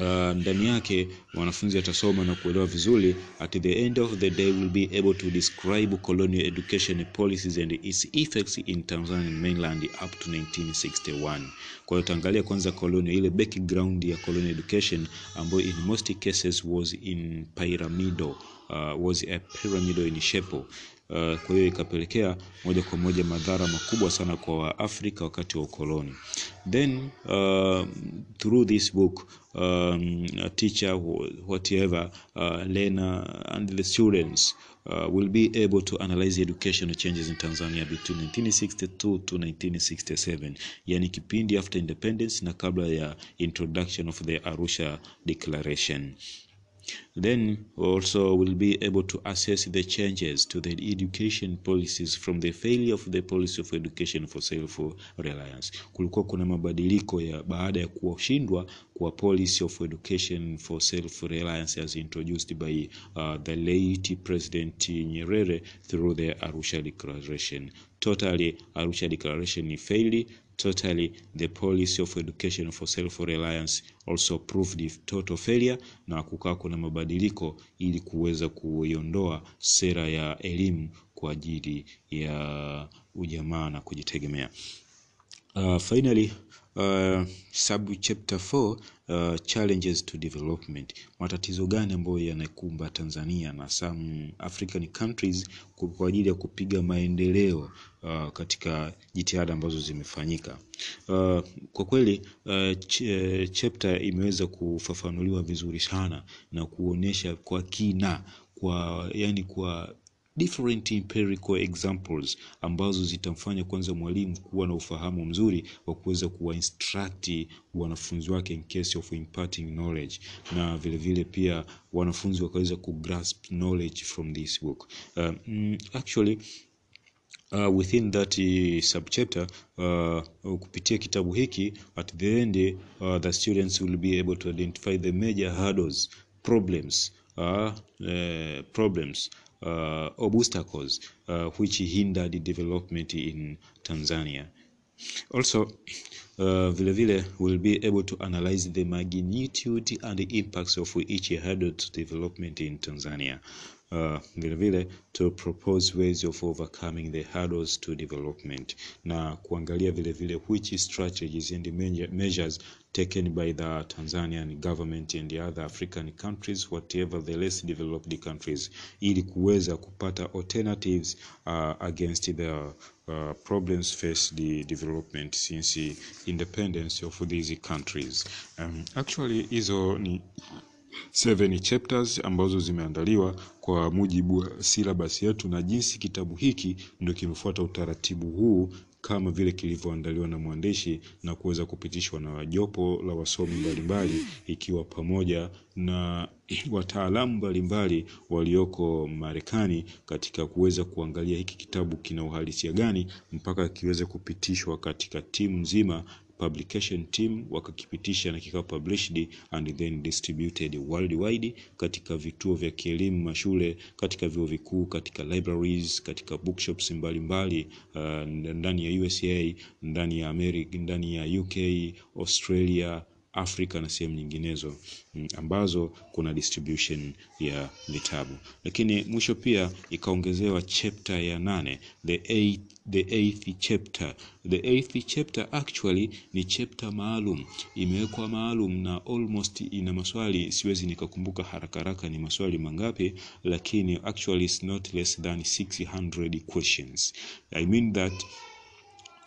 Uh, ndani yake wanafunzi atasoma na kuelewa vizuri. At the end of the day will be able to describe colonial education policies and its effects in Tanzanian mainland up to 1961. Kwa hiyo taangalia kwanza colonial, ile background ya colonial education ambayo in most cases was in pyramidal, uh, was a pyramidal in shape Uh, kwa hiyo ikapelekea moja kwa moja madhara makubwa sana kwa Waafrika wakati wa ukoloni. Then uh, through this book um, a teacher whatever uh, learner and the students uh, will be able to analyze educational changes in Tanzania between 1962 to 1967, yani kipindi after independence na kabla ya introduction of the Arusha Declaration. Then also will be able to assess the changes to the education policies from the failure of the policy of education for self-reliance. Kulikuwa kuna mabadiliko ya baada ya kushindwa kwa policy of education for self-reliance as introduced by uh, the late President Nyerere through the Arusha Declaration. Totally Arusha Declaration failed totally the policy of education for self-reliance also proved total failure, na kukaa kuna mabadiliko ili kuweza kuiondoa sera ya elimu kwa ajili ya ujamaa na kujitegemea. Uh, finally uh, sub chapter 4 uh, challenges to development, matatizo gani ambayo yanakumba Tanzania na some African countries kwa ajili ya kupiga maendeleo uh, katika jitihada ambazo zimefanyika. Uh, kwa kweli uh, ch chapter imeweza kufafanuliwa vizuri sana na kuonesha kwa kina kwa yani kwa different empirical examples ambazo zitamfanya kwanza mwalimu kuwa na ufahamu mzuri wa kuweza kuwainstruct wanafunzi wake in case of imparting knowledge, na vile vile pia wanafunzi wakaweza kugrasp knowledge from this book. Uh, mm, actually Uh, within that uh, subchapter uh, kupitia kitabu hiki at the end uh, the students will be able to identify the major hurdles problems uh, uh, problems uh, obstacles uh, which hindered development in Tanzania. Also uh, vile vile will be able to analyze the magnitude and the impacts of each hurdle to development in Tanzania. Uh, vile vile to propose ways of overcoming the hurdles to development na kuangalia vile vile which strategies and measures taken by the Tanzanian government and the other African countries whatever the less developed countries ili kuweza kupata alternatives uh, against the uh, problems faced the development since independence of these countries. Um, actually hizo ni seven chapters ambazo zimeandaliwa kwa mujibu wa silabasi yetu na jinsi kitabu hiki ndio kimefuata utaratibu huu kama vile kilivyoandaliwa na mwandishi na kuweza kupitishwa na jopo la wasomi mbalimbali ikiwa pamoja na wataalamu mbalimbali walioko Marekani katika kuweza kuangalia hiki kitabu kina uhalisia gani mpaka kiweze kupitishwa katika timu nzima publication team wakakipitisha na kikawa published and then distributed worldwide katika vituo vya kielimu mashule katika vyuo vikuu katika libraries katika bookshops mbalimbali uh, ndani ya USA ndani ya America ndani ya UK Australia Afrika na sehemu nyinginezo ambazo kuna distribution ya vitabu, lakini mwisho pia ikaongezewa chapter ya nane the eighth, the eighth chapter. The eighth chapter actually ni chapter maalum, imewekwa maalum na almost ina maswali, siwezi nikakumbuka haraka haraka ni maswali mangapi, lakini actually it's not less than 600 questions. I mean that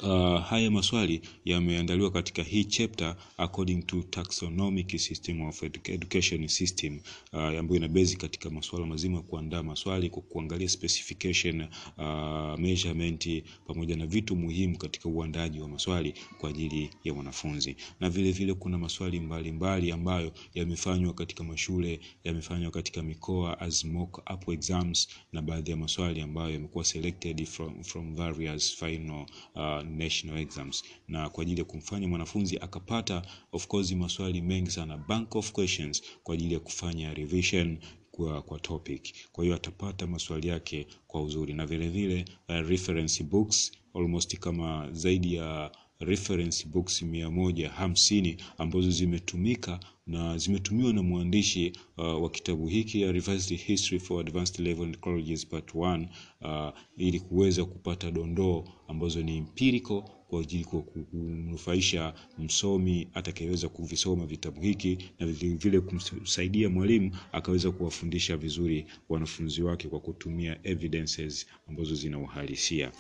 Uh, haya maswali yameandaliwa katika hii chapter according to taxonomic system of education system uh, ambayo ina base katika masuala mazima ya kuandaa maswali kwa kuangalia specification uh, measurement pamoja na vitu muhimu katika uandaaji wa maswali kwa ajili ya wanafunzi, na vile vile kuna maswali mbalimbali mbali ambayo yamefanywa katika mashule, yamefanywa katika mikoa as mock up exams, na baadhi ya maswali ambayo yamekuwa selected from, from various final uh, national exams na kwa ajili ya kumfanya mwanafunzi akapata of course maswali mengi sana, bank of questions kwa ajili ya kufanya revision kwa, kwa topic. Kwa hiyo atapata maswali yake kwa uzuri na vile vile uh, reference books almost kama zaidi ya reference books mia moja hamsini ambazo zimetumika na zimetumiwa na mwandishi uh, wa kitabu hiki ya Revised History for Advanced Level Colleges Part 1 uh, ili kuweza kupata dondoo ambazo ni empirical kwa ajili kwa kumnufaisha msomi atakayeweza kuvisoma vitabu hiki na vile vile kumsaidia mwalimu akaweza kuwafundisha vizuri wanafunzi wake kwa kutumia evidences ambazo zina uhalisia.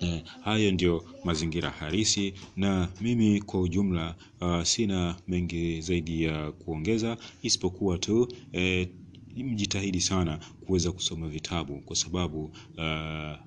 Eh, hayo ndio mazingira halisi na mimi kwa ujumla uh, sina mengi zaidi ya kuongeza isipokuwa tu eh, mjitahidi sana kuweza kusoma vitabu kwa sababu uh,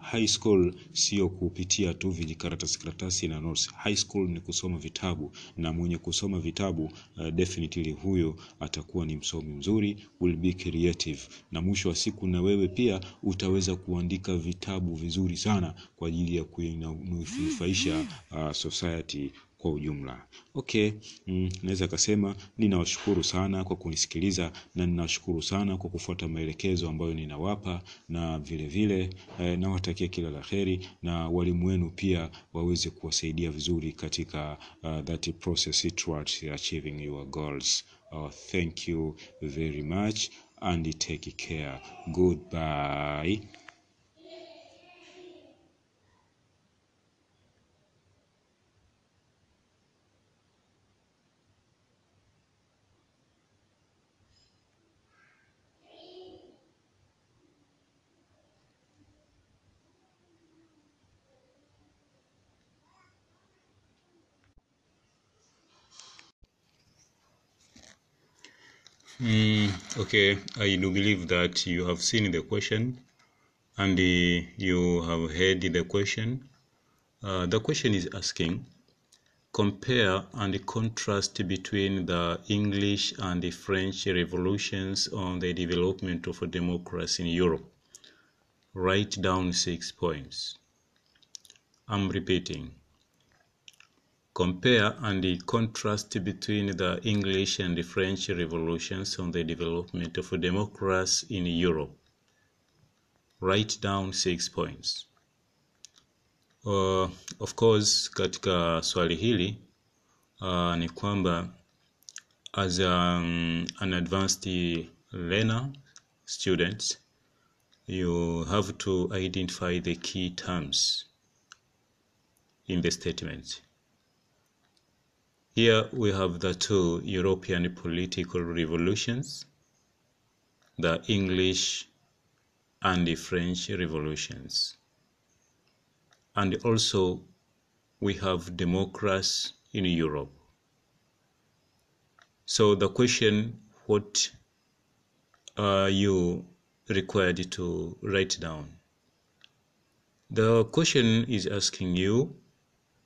high school sio kupitia tu vijikaratasi karatasi na notes. High school ni kusoma vitabu, na mwenye kusoma vitabu uh, definitely huyo atakuwa ni msomi mzuri, will be creative, na mwisho wa siku na wewe pia utaweza kuandika vitabu vizuri sana kwa ajili ya kuinufaisha uh, society kwa ujumla. Okay, mm, naweza kasema ninawashukuru sana kwa kunisikiliza na ninawashukuru sana kwa kufuata maelekezo ambayo ninawapa, na vile vile eh, nawatakia kila la heri na walimu wenu pia waweze kuwasaidia vizuri katika uh, that process achieving your goals. Uh, thank you very much and take care. Goodbye. Okay, I do believe that you have seen the question and you have heard the question. Uh, the question is asking compare and contrast between the English and the French revolutions on the development of democracy in Europe. Write down six points. I'm repeating. Compare and contrast between the English and French revolutions on the development of democracy in Europe. Write down six points. Uh, of course katika swali hili uh, ni kwamba as um, an advanced learner student you have to identify the key terms in the statement. Here we have the two European political revolutions, the English and the French revolutions. And also we have democracy in Europe. So the question what are you required to write down? The question is asking you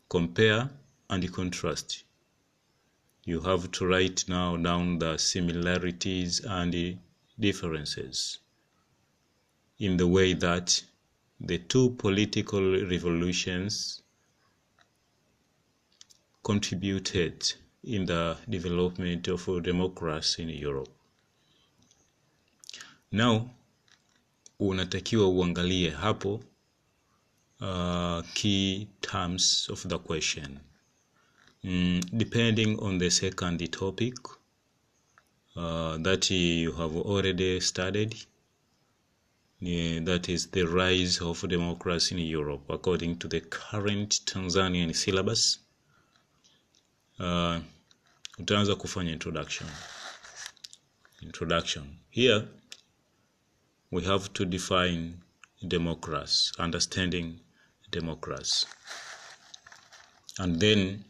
compare and contrast. You have to write now down the similarities and differences in the way that the two political revolutions contributed in the development of democracy in Europe. Now unatakiwa uangalie hapo uh, key terms of the question. Mm, depending on the second topic uh, that you have already studied, yeah, that is the rise of democracy in Europe according to the current Tanzanian syllabus. Uh, utaanza kufanya introduction. Introduction. Here we have to define democracy, understanding democracy. And then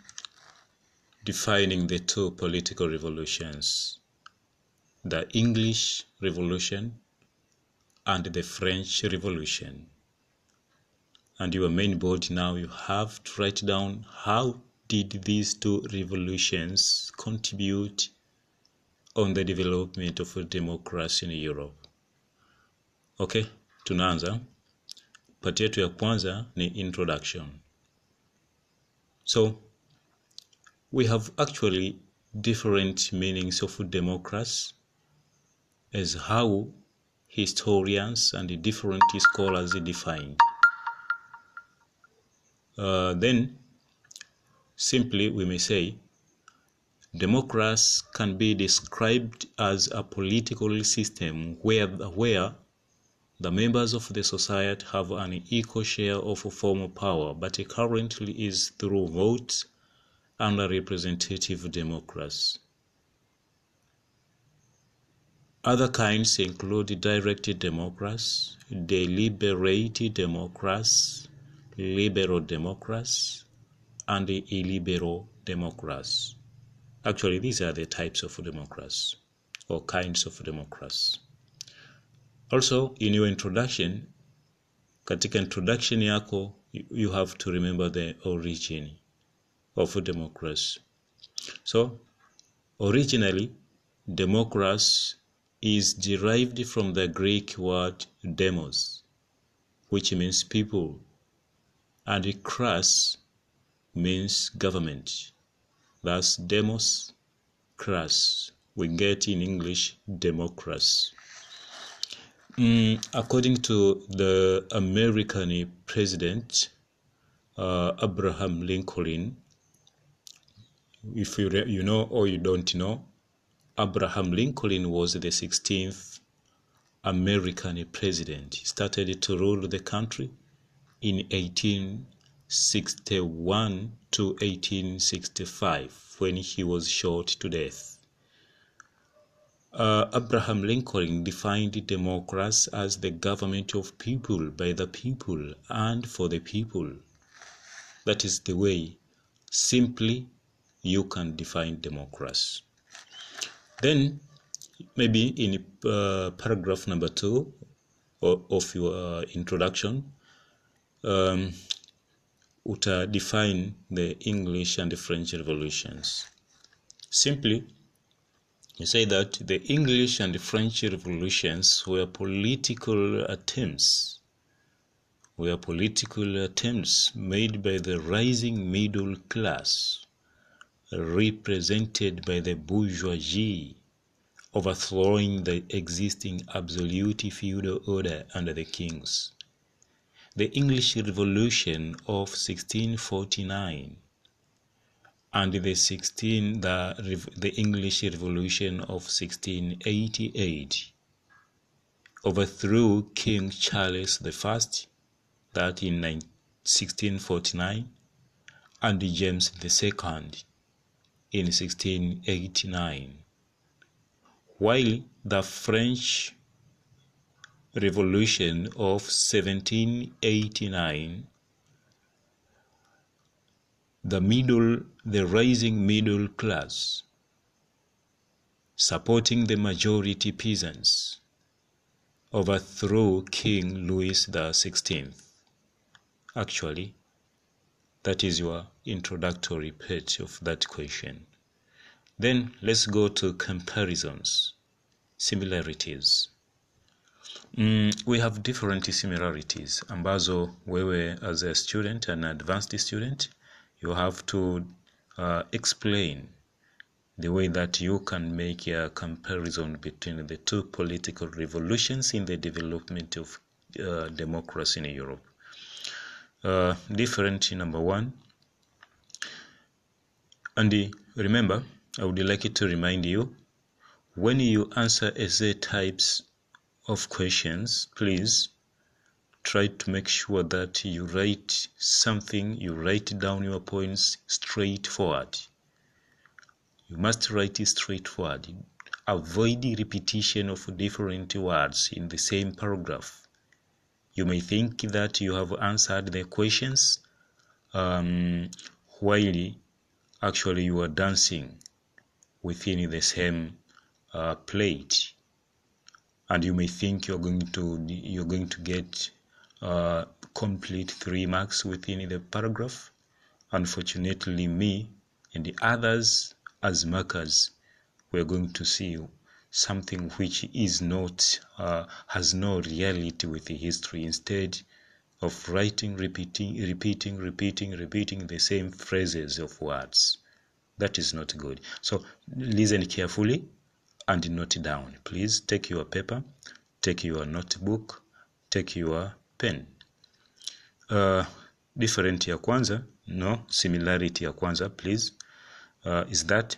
defining the two political revolutions, the English Revolution and the French Revolution. And your main board now you have to write down how did these two revolutions contribute on the development of democracy in Europe. Okay, tunaanza. Pati yetu ya kwanza ni introduction. So we have actually different meanings of democracy as how historians and different scholars define. Uh, then, simply we may say, democracy can be described as a political system where, where the members of the society have an equal share of formal power, but currently is through votes a representative democracy. Other kinds include direct democracy, deliberative democracy, liberal democracy, and illiberal democracy. Actually, these are the types of democracy or kinds of democracy. Also, in your introduction, katika introduction yako, you have to remember the origin of democracy. So, originally, democracy is derived from the Greek word demos, which means people, and kras means government. Thus, demos, kras. We get in English democracy. Mm, according to the American president, uh, Abraham Lincoln, if you, you know or you don't know, Abraham Lincoln was the 16th American president. He started to rule the country in 1861 to 1865 when he was shot to death. Uh, Abraham Lincoln defined democracy as the government of people, by the people, and for the people. That is the way, simply, you can define democracy. Then, maybe in uh, paragraph number two of, your uh, introduction, um, uta define the English and the French revolutions. Simply, you say that the English and the French revolutions were political attempts, were political attempts made by the rising middle class, represented by the bourgeoisie, overthrowing the existing absolute feudal order under the kings. The English Revolution of 1649 and the 16 the, the English Revolution of 1688 overthrew King Charles I that in 1649 and James II in 1689 while the French Revolution of 1789 the middle the rising middle class supporting the majority peasants overthrew King Louis XVI actually that is your introductory part of that question. Then let's go to comparisons similarities. Mm, we have different similarities. Ambazo wewe as a student an advanced student you have to uh, explain the way that you can make a comparison between the two political revolutions in the development of uh, democracy in Europe. Uh, different number one. And remember, I would like to remind you when you answer essay types of questions, please try to make sure that you write something, you write down your points straightforward you must write it straightforward. Avoid repetition of different words in the same paragraph. You may think that you have answered the questions um, while actually you are dancing within the same uh, plate, and you may think you're going to you're going to get uh, complete three marks within the paragraph. Unfortunately, me and the others as markers we're going to see something which is not uh, has no reality with history. Instead of writing repeating repeating repeating repeating the same phrases of words that is not good. So listen carefully and note down. Please take your paper take your notebook take your pen. Uh, different ya kwanza no similarity ya kwanza please. Uh, is that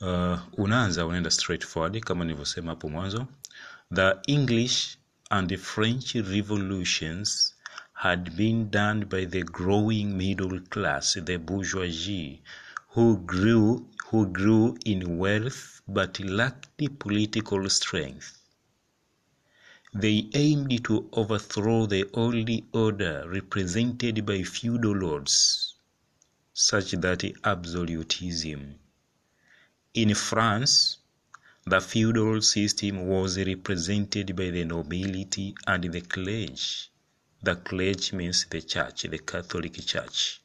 uh, unaanza unaenda straight kama nilivyosema hapo mwanzo the english and the french revolutions had been done by the growing middle class the bourgeoisie who grew who grew in wealth but lacked political strength they aimed to overthrow the old order represented by feudal lords such that absolutism. In France, the feudal system was represented by the nobility and the clergy. The clergy means the church, the Catholic Church.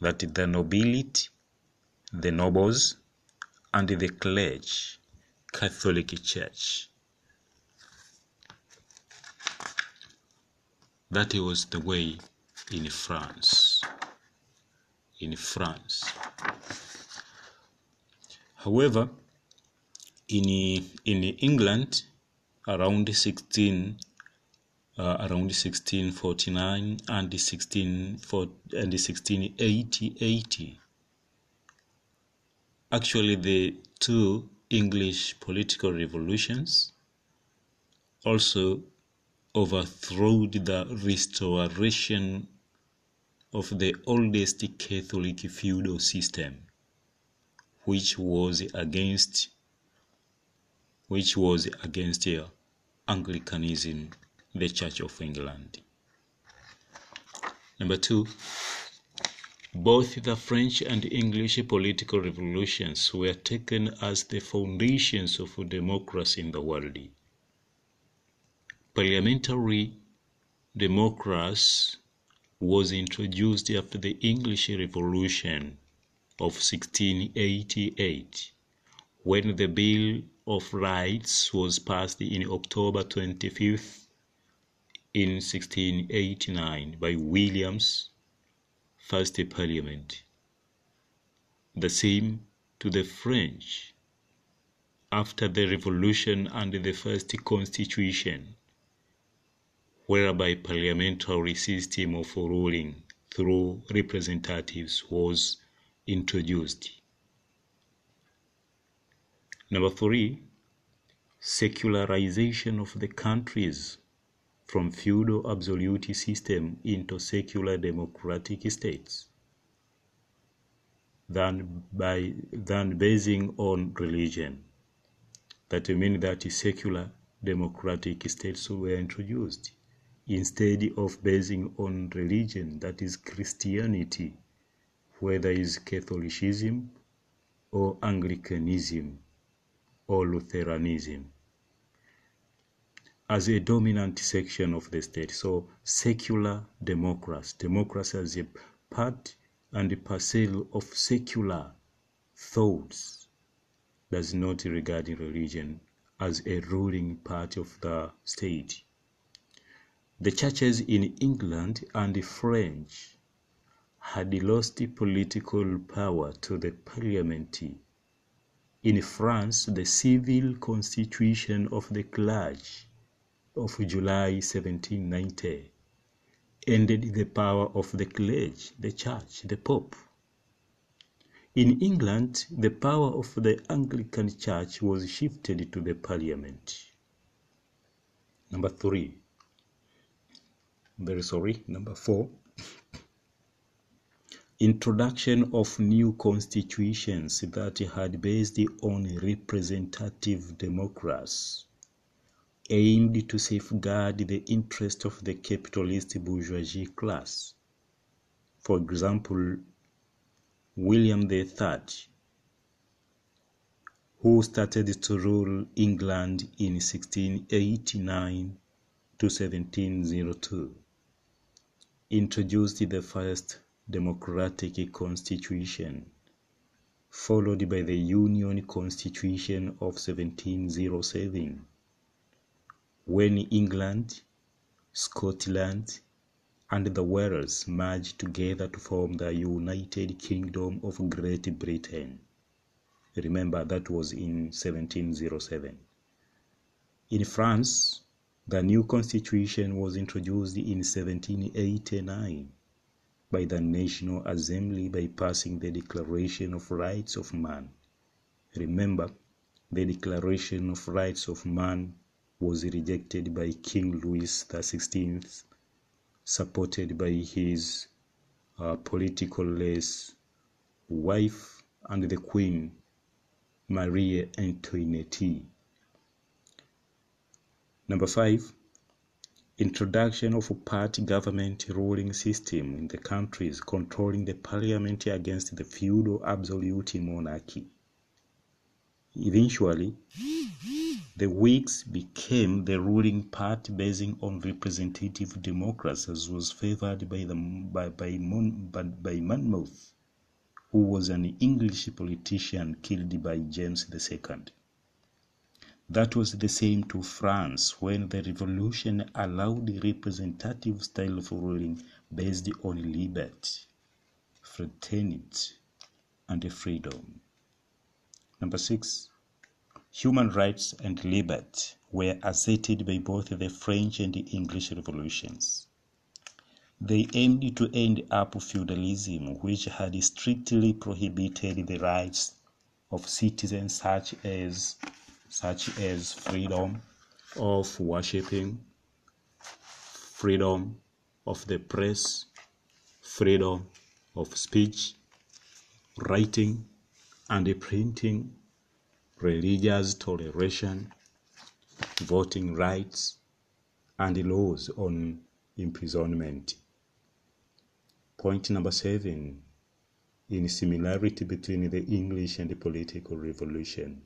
That the nobility, the nobles, and the clergy, Catholic Church. That was the way in France in France. However, in in England, around 16 uh, around 1649 and 16 and 1680 80, actually the two English political revolutions also overthrew the restoration of the oldest Catholic feudal system, which was against which was against uh, Anglicanism, the Church of England. Number two, both the French and English political revolutions were taken as the foundations of democracy in the world. Parliamentary democracy was introduced after the English Revolution of 1688 when the Bill of Rights was passed in October 25th in 1689 by William's first parliament. The same to the French after the revolution and the first constitution whereby parliamentary system of ruling through representatives was introduced. Number three, secularization of the countries from feudal absolute system into secular democratic states than by than basing on religion. That means that secular democratic states were introduced instead of basing on religion, that is Christianity, whether it's Catholicism or Anglicanism or Lutheranism. as a dominant section of the state. So secular democracy, democracy as a part and parcel of secular thoughts does not regard religion as a ruling part of the state. The churches in England and French had lost political power to the parliament. In France, the civil constitution of the clergy of July 1790 ended the power of the clergy, the church, the pope. In England, the power of the Anglican Church was shifted to the Parliament. Number three, very sorry, number four, introduction of new constitutions that had based on representative democracy aimed to safeguard the interest of the capitalist bourgeoisie class. For example, William III, who started to rule England in 1689 to 1702, introduced the first democratic constitution, followed by the Union Constitution of 1707, when England, Scotland, and the Wales merged together to form the United Kingdom of Great Britain. Remember, that was in 1707. In France, the new constitution was introduced in 1789 by the National Assembly by passing the Declaration of Rights of Man. Remember, the Declaration of Rights of Man was rejected by King Louis XVI, supported by his uh, political less wife and the Queen, Marie Antoinette. Number five, introduction of a party government ruling system in the countries controlling the parliament against the feudal absolute monarchy. Eventually, the Whigs became the ruling party based on representative democracy, as was favored by, the, by, by, Mon, by, by Monmouth, who was an English politician killed by James II. That was the same to France when the revolution allowed a representative style of ruling based on liberty, fraternity, and freedom. Number six, human rights and liberty were asserted by both the French and the English revolutions. They aimed to end up feudalism, which had strictly prohibited the rights of citizens such as such as freedom of worshipping, freedom of the press, freedom of speech, writing and printing, religious toleration, voting rights, and laws on imprisonment. Point number seven in similarity between the English and the political revolution.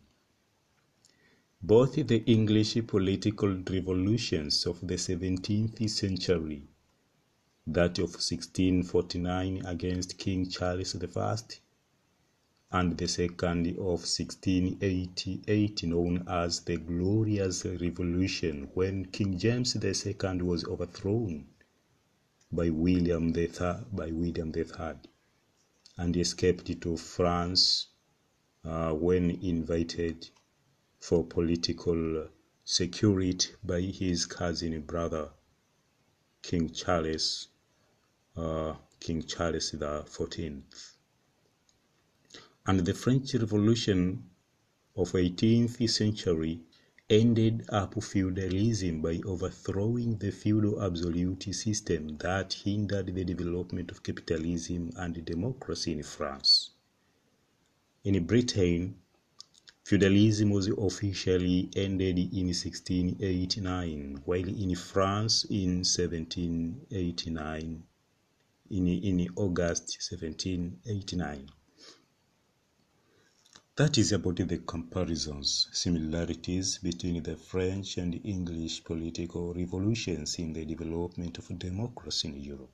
Both the English political revolutions of the 17th century, that of 1649 against King Charles I, and the second of 1688 known as the Glorious Revolution when King James II was overthrown by William III, by William III and escaped to France uh, when invited for political security by his cousin brother King Charles, uh, King Charles the Fourteenth. And the French Revolution of 18th century ended up feudalism by overthrowing the feudal absolute system that hindered the development of capitalism and democracy in France. In Britain, feudalism was officially ended in 1689, while in France in 1789, in, in August 1789. That is about the comparisons, similarities between the French and English political revolutions in the development of democracy in Europe.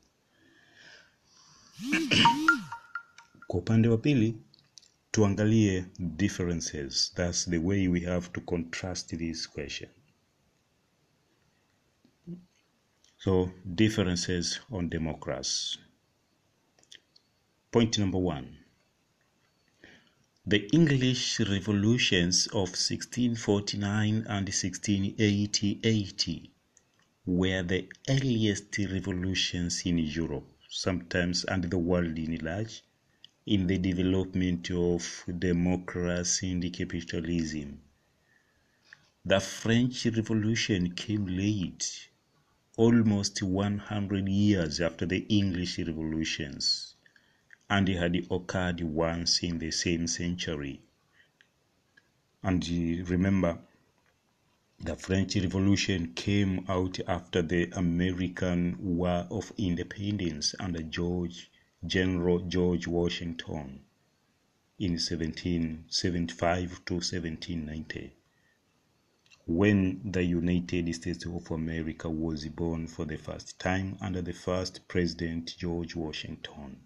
Kwa upande wa pili, tuangalie differences. That's the way we have to contrast this question. So, differences on democracy. Point number one. The English revolutions of 1649 and 1680 were the earliest revolutions in Europe, sometimes and the world in large, in the development of democracy and capitalism. The French Revolution came late, almost 100 years after the English revolutions and it had occurred once in the same century. And remember, the French Revolution came out after the American War of Independence under George General George Washington in 1775 to 1790 when the United States of America was born for the first time under the first President George Washington.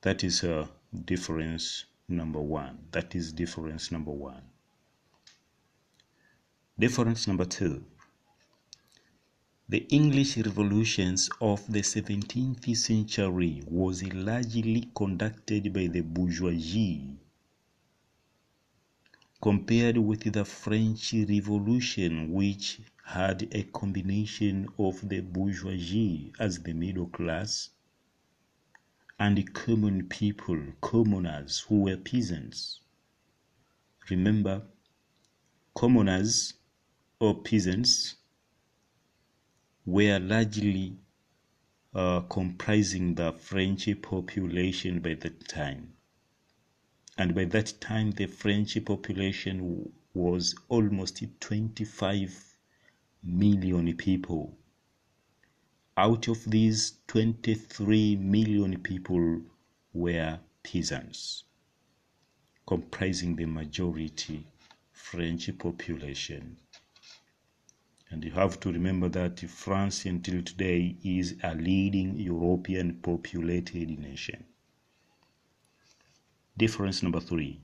That is uh, difference number one. That is difference number one. Difference number two. The English revolutions of the 17th century was largely conducted by the bourgeoisie compared with the French Revolution which had a combination of the bourgeoisie as the middle class and common people, commoners who were peasants. Remember, commoners or peasants were largely uh, comprising the French population by that time. And by that time, the French population was almost 25 million people. Out of these, 23 million people were peasants, comprising the majority French population. And you have to remember that France until today is a leading European populated nation. Difference number three.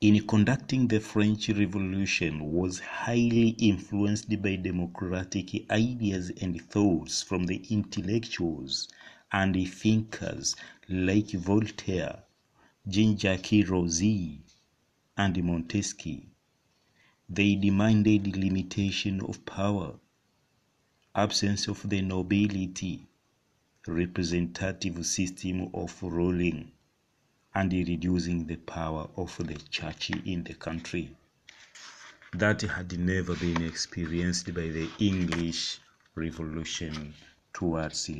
In conducting the French Revolution was highly influenced by democratic ideas and thoughts from the intellectuals and thinkers like Voltaire, Jean-Jacques Rousseau, and Montesquieu. They demanded limitation of power, absence of the nobility, representative system of ruling, and reducing the power of the church in the country. That had never been experienced by the English Revolution towards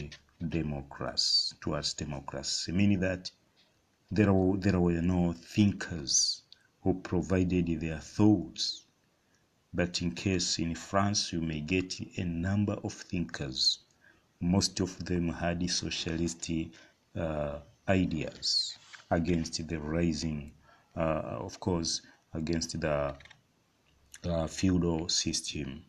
democracy, towards democracy, meaning that there were, there were no thinkers who provided their thoughts. But in case in France, you may get a number of thinkers. Most of them had socialist uh, ideas against the rising, uh, of course, against the uh, feudal system.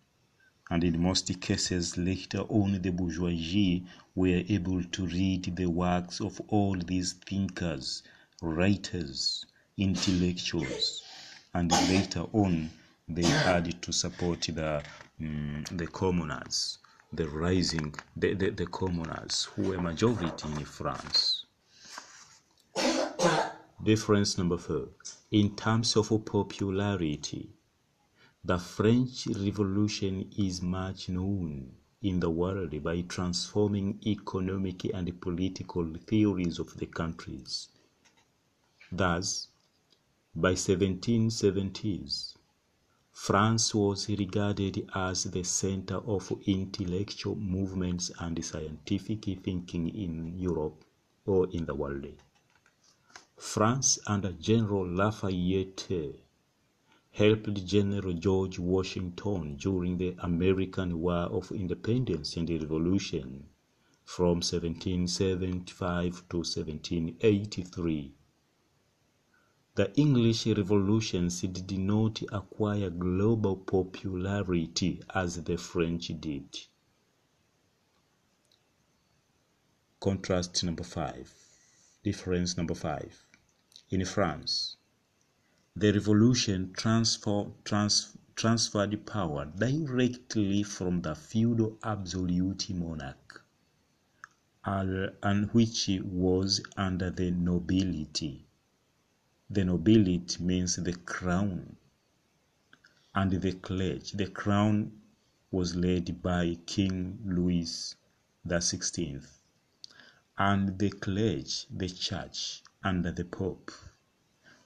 And in most cases, later on, the bourgeoisie were able to read the works of all these thinkers, writers, intellectuals, and later on, they had to support the um, the commoners, the rising, the, the, the commoners who were majority in France. Difference number four. In terms of popularity, the French Revolution is much known in the world by transforming economic and political theories of the countries. Thus, by 1770s, France was regarded as the center of intellectual movements and scientific thinking in Europe or in the world. France under General Lafayette helped General George Washington during the American War of Independence and Revolution from 1775 to 1783 the English revolutions did not acquire global popularity as the French did. Contrast number five. Difference number five. In France, the revolution transfer, trans, transferred power directly from the feudal absolute monarch, and which was under the nobility. The nobility means the crown and the clergy. The crown was led by King Louis the Sixteenth, and the clergy, the church, under the Pope.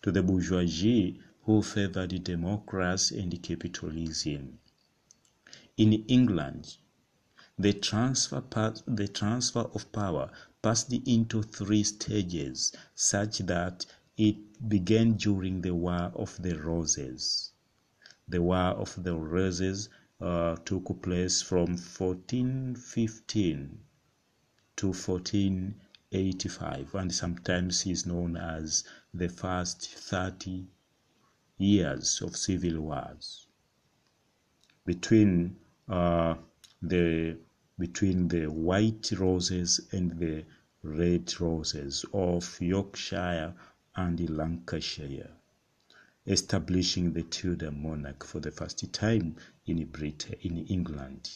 To the bourgeoisie who favored democracy and capitalism. In England, the transfer, the transfer of power passed into three stages, such that it began during the War of the Roses. The War of the Roses uh, took place from 1415 to 1485 and sometimes is known as the first 30 years of civil wars between uh, the between the white roses and the red roses of Yorkshire and Lancashire, establishing the Tudor monarch for the first time in Britain, in England.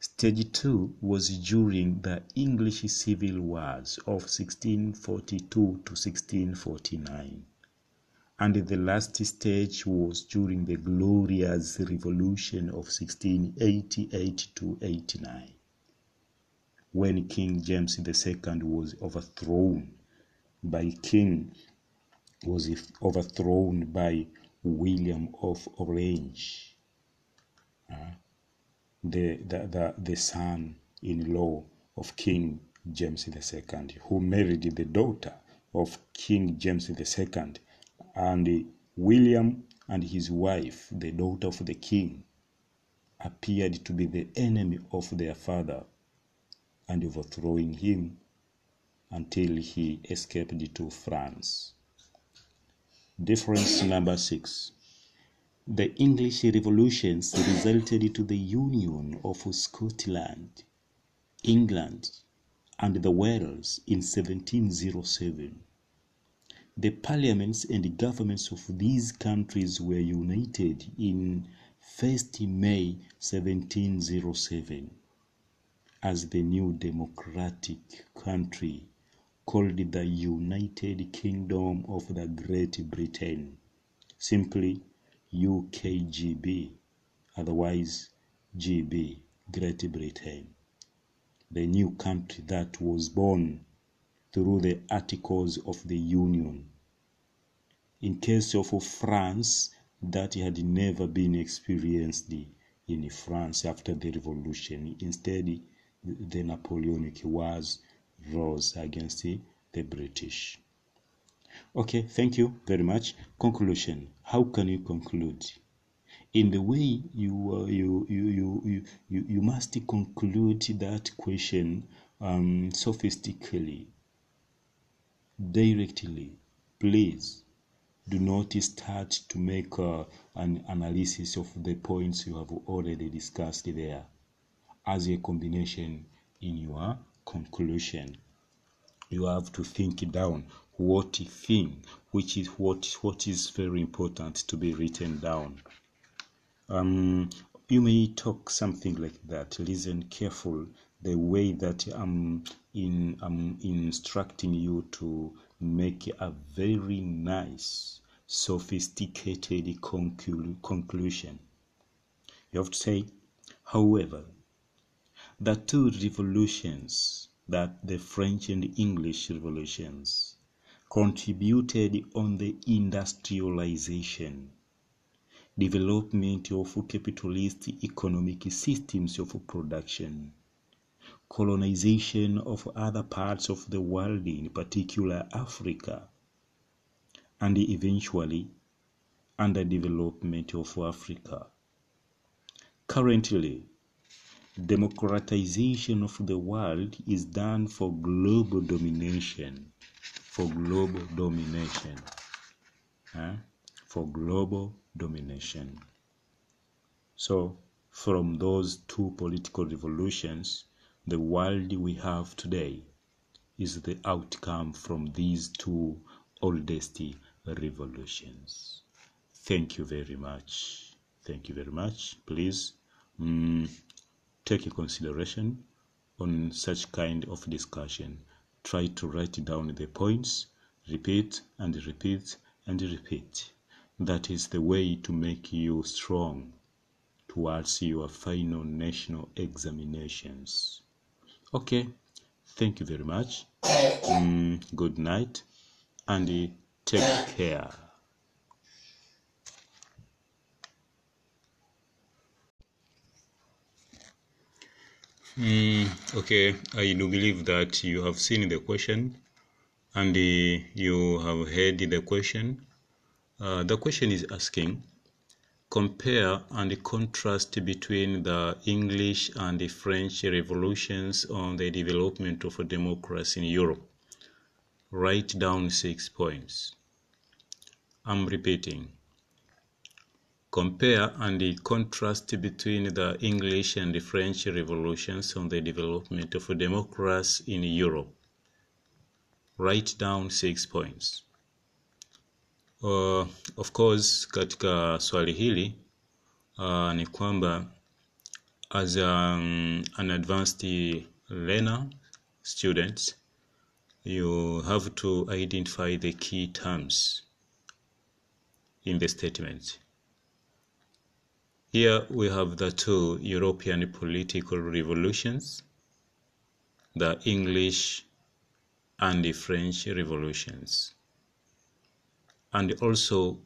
Stage 2 was during the English Civil Wars of 1642 to 1649 and the last stage was during the glorious revolution of 1688 to 89 when king james ii was overthrown by king was overthrown by william of orange. Uh, the, the, the, the son-in-law of king james ii who married the daughter of king james ii and William and his wife, the daughter of the king, appeared to be the enemy of their father and overthrowing him until he escaped to France. Difference number six. The English revolutions resulted to the union of Scotland, England, and the Wales in 1707. The parliaments and governments of these countries were united in 1st May 1707 as the new democratic country called the United Kingdom of the Great Britain, simply UKGB, otherwise GB, Great Britain, the new country that was born through the Articles of the Union. In case of France, that had never been experienced in France after the revolution. Instead, the Napoleonic Wars rose against the British. Okay, thank you very much. Conclusion. How can you conclude? In the way you uh, you, you, you you you must conclude that question um, sophistically directly. Please do not start to make uh, an analysis of the points you have already discussed there as a combination in your conclusion. You have to think down what thing, which is what what is very important to be written down. Um, you may talk something like that. Listen careful the way that I'm in I'm instructing you to make a very nice, sophisticated conclu- conclusion. You have to say, however, the two revolutions that the French and English revolutions contributed on the industrialization development of capitalist economic systems of production colonization of other parts of the world, in particular Africa, and eventually underdevelopment of Africa. Currently, democratization of the world is done for global domination, for global domination. eh, for global domination. So, from those two political revolutions, the world we have today is the outcome from these two oldest revolutions. Thank you very much. Thank you very much. Please mm, take a consideration on such kind of discussion. Try to write down the points, repeat and repeat and repeat. That is the way to make you strong towards your final national examinations. Okay, thank you very much. Mm, good night and take care. Mm, okay, I do believe that you have seen the question and uh, you have heard the question. Uh, the question is asking compare and contrast between the English and the French revolutions on the development of democracy in Europe. Write down six points. I'm repeating. Compare and contrast between the English and French revolutions on the development of democracy in Europe. Write down six points. Uh, of course katika swali hili uh, ni kwamba as um, an advanced learner student you have to identify the key terms in the statement. Here we have the two European political revolutions, the English and the French revolutions. And also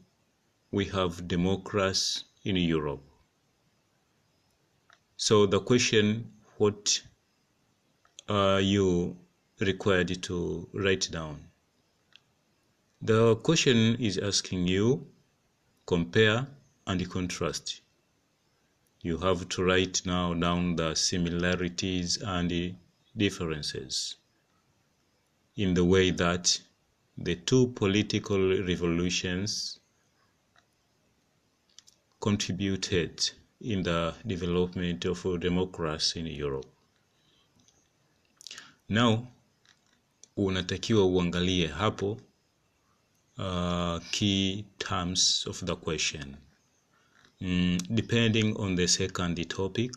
we have democracy in Europe. So the question what are you required to write down? The question is asking you compare and contrast. You have to write now down the similarities and differences in the way that the two political revolutions contributed in the development of democracy in Europe. Now unatakiwa uangalie hapo uh, key terms of the question. Mm, depending on the second topic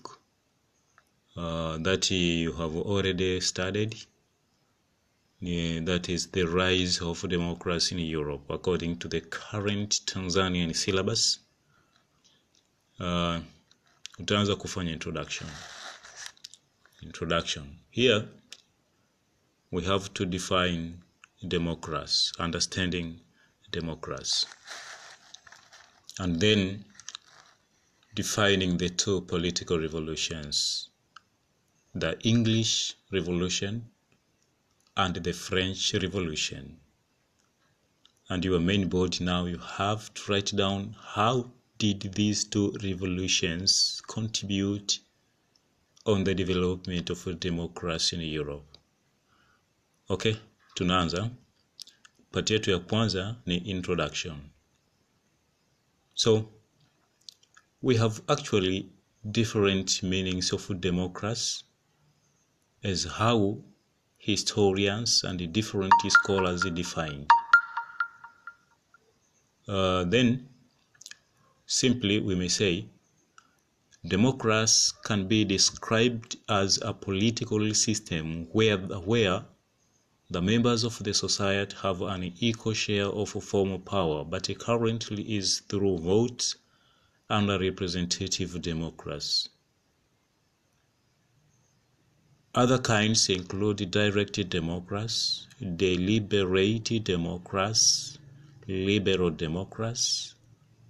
uh, that you have already studied, yeah, that is the rise of democracy in Europe according to the current Tanzanian syllabus. Uh, utaanza kufanya introduction. Introduction. Here we have to define democracy, understanding democracy. And then defining the two political revolutions, the English Revolution and the French Revolution. And your main board now you have to write down how did these two revolutions contribute on the development of democracy in Europe. Okay, tunaanza. Pati yetu ya kwanza ni introduction. So we have actually different meanings of democracy as how historians and different scholars define. Uh, then, simply we may say, democracy can be described as a political system where, where the members of the society have an equal share of formal power, but currently is through votes a representative democracy. Other kinds include direct democracy, deliberative democracy, liberal democracy,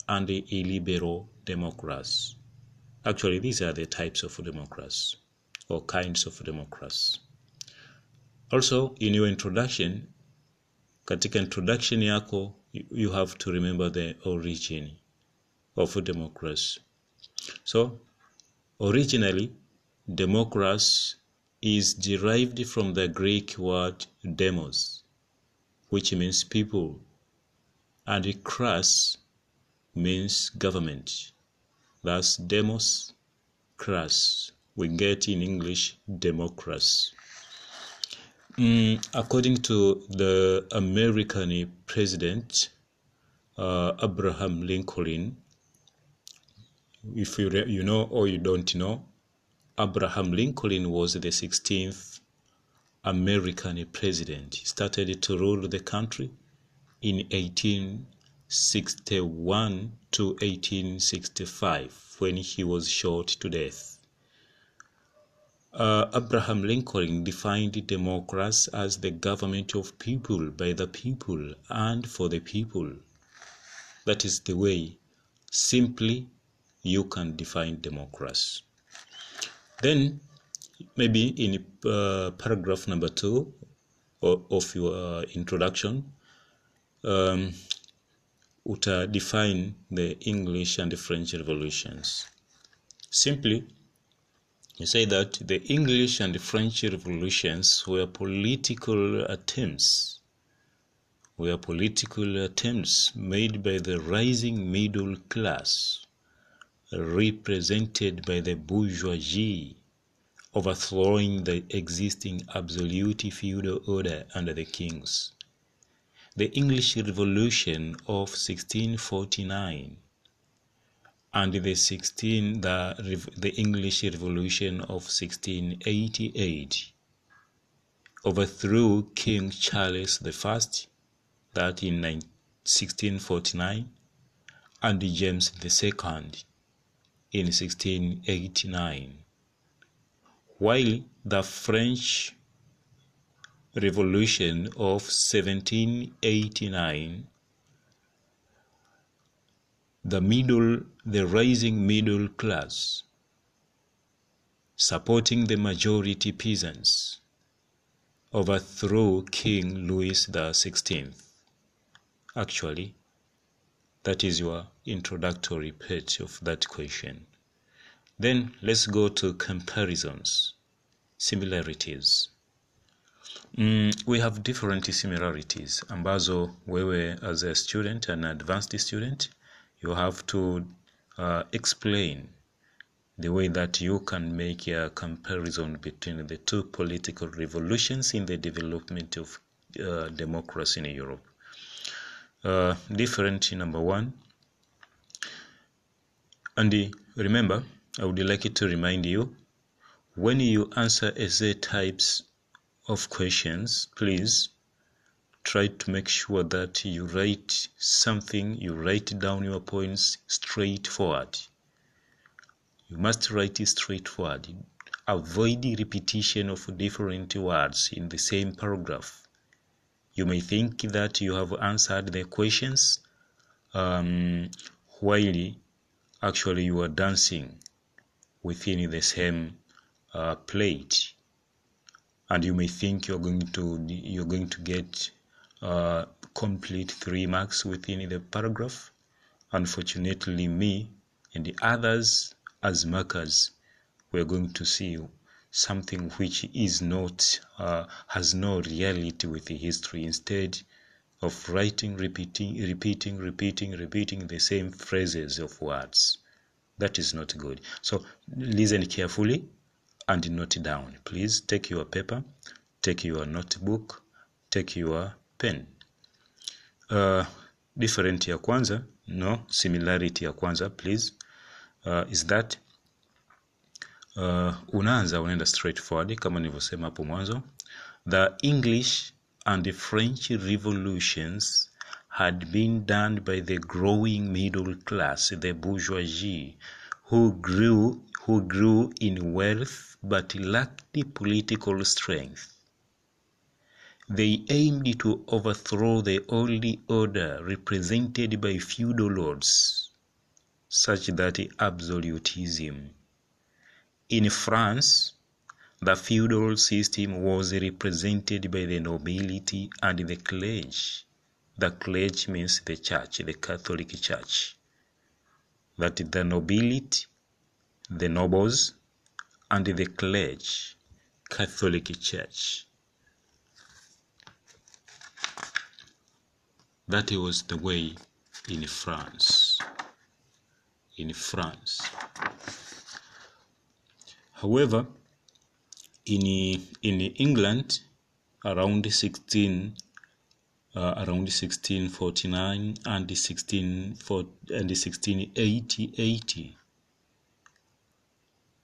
and illiberal democracy. Actually, these are the types of democracy or kinds of democracy. Also, in your introduction, katika introduction yako, you have to remember the origin of democracy. So, originally, democracy is derived from the Greek word demos, which means people. and cras means government. Thus, demos, cras. We get in English democracy. Mm, according to the American president uh, Abraham Lincoln, if you you know or you don't know, Abraham Lincoln was the 16th American president. He started to rule the country in 1861 to 1865 when he was shot to death. Uh, Abraham Lincoln defined democracy as the government of people, by the people, and for the people. That is the way, simply, you can define democracy. Then, maybe in uh, paragraph number two of your uh, introduction, um, uta define the English and the French revolutions. Simply, you say that the English and the French revolutions were political attempts, were political attempts made by the rising middle class, represented by the bourgeoisie, overthrowing the existing absolute feudal order under the kings. The English Revolution of 1649 and the 16 the, the English Revolution of 1688 overthrew King Charles I that in 1649 and James II in 1689 while the French Revolution of 1789 the middle the rising middle class supporting the majority peasants overthrew King Louis XVI. Actually, that is your introductory part of that question. Then let's go to comparisons, similarities. Mm, we have different similarities ambazo wewe as a student, an advanced student, you have to uh, explain the way that you can make a comparison between the two political revolutions in the development of uh, democracy in Europe. Uh, different number one. And remember, I would like to remind you when you answer essay types of questions, please try to make sure that you write something, you write down your points straightforward. You must write it straightforward. Avoid repetition of different words in the same paragraph. You may think that you have answered the questions um, while actually you are dancing within the same uh, plate, and you may think you're going to you're going to get uh, complete three marks within the paragraph. Unfortunately, me and the others as markers, we're going to see something which is not uh, has no reality with history. Instead of writing, repeating, repeating, repeating, repeating the same phrases of words, that is not good. So listen carefully and note down. Please take your paper, take your notebook, take your pen. Uh, different ya kwanza no similarity ya kwanza please uh, is that uh, unaanza unaenda straight forward kama nilivyosema hapo mwanzo the english and the french revolutions had been done by the growing middle class the bourgeoisie who grew who grew in wealth but lacked political strength they aimed to overthrow the old order represented by feudal lords, such that absolutism. In France, the feudal system was represented by the nobility and the clergy. The clergy means the church, the Catholic Church. That the nobility, the nobles, and the clergy, Catholic Church. That was the way in France. In France. However, in in England, around 16 uh, around 1649 and 16 and 1680 80,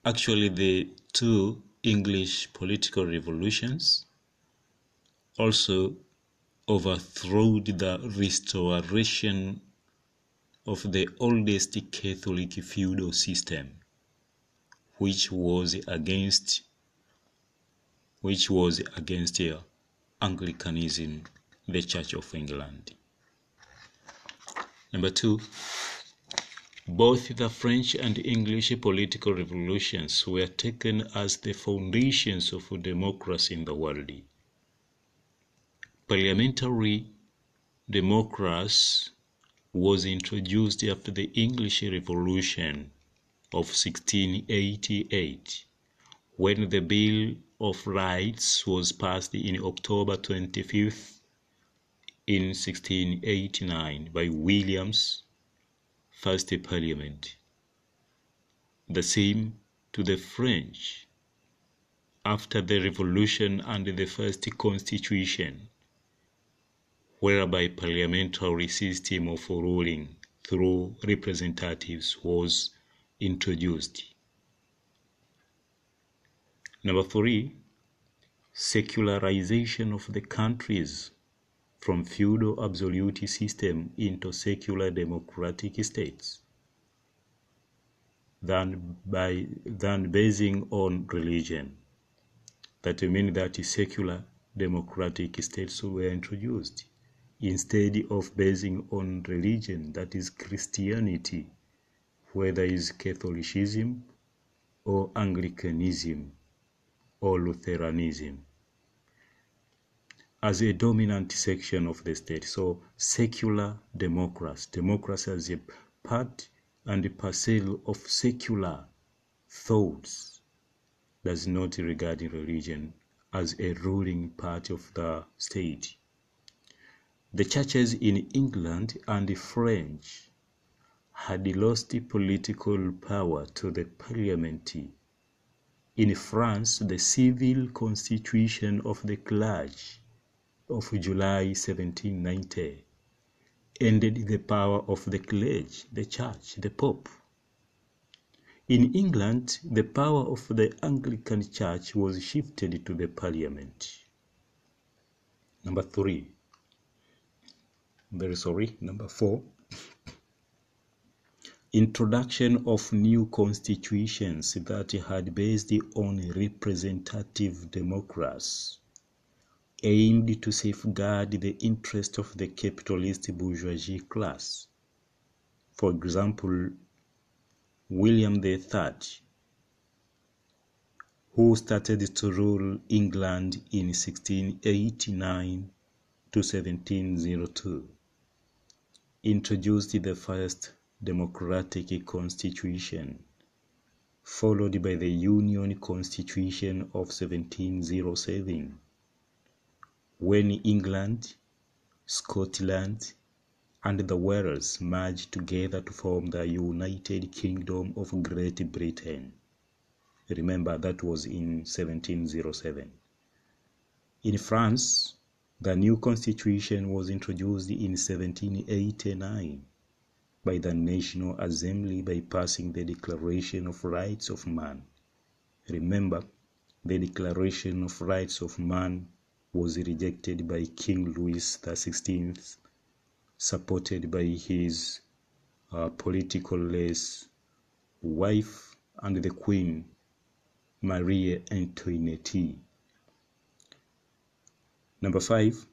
actually the two English political revolutions also overthrew the restoration of the oldest Catholic feudal system, which was against which was against uh, Anglicanism, the Church of England. Number two, both the French and English political revolutions were taken as the foundations of democracy in the world. Parliamentary democracy was introduced after the English Revolution of 1688 when the Bill of Rights was passed in October 25th in 1689 by William's first parliament. The same to the French after the revolution and the first constitution whereby parliamentary system of ruling through representatives was introduced. Number three, secularization of the countries from feudal absolute system into secular democratic states than by than basing on religion. That means that secular democratic states were introduced instead of basing on religion, that is Christianity, whether is Catholicism or Anglicanism or Lutheranism as a dominant section of the state. So secular democracy, democracy as a part and parcel of secular thoughts does not regard religion as a ruling part of the state. The churches in England and the French had lost political power to the parliament. In France, the civil constitution of the clergy of July 1790 ended the power of the clergy, the church, the pope. In England, the power of the Anglican Church was shifted to the parliament. Number three, very sorry, number four, introduction of new constitutions that had based on representative democracy aimed to safeguard the interest of the capitalist bourgeoisie class. For example, William III, who started to rule England in 1689 to 1702, introduced the first democratic constitution, followed by the Union Constitution of 1707 when England, Scotland, and the Wales merged together to form the United Kingdom of Great Britain. Remember, that was in 1707. In France, the new constitution was introduced in 1789 by the National Assembly by passing the Declaration of Rights of Man. Remember, the Declaration of Rights of Man was rejected by King Louis XVI, supported by his uh, political less wife and the Queen, Marie Antoinette. Number five,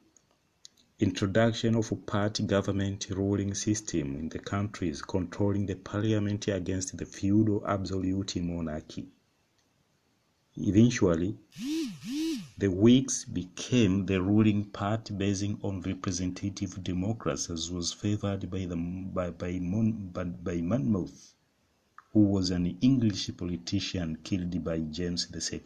introduction of a party government ruling system in the countries controlling the parliament against the feudal absolute monarchy. Eventually, the Whigs became the ruling party basing on representative democracy as was favored by, the, by, by, Mon, by, by Monmouth, who was an English politician killed by James II.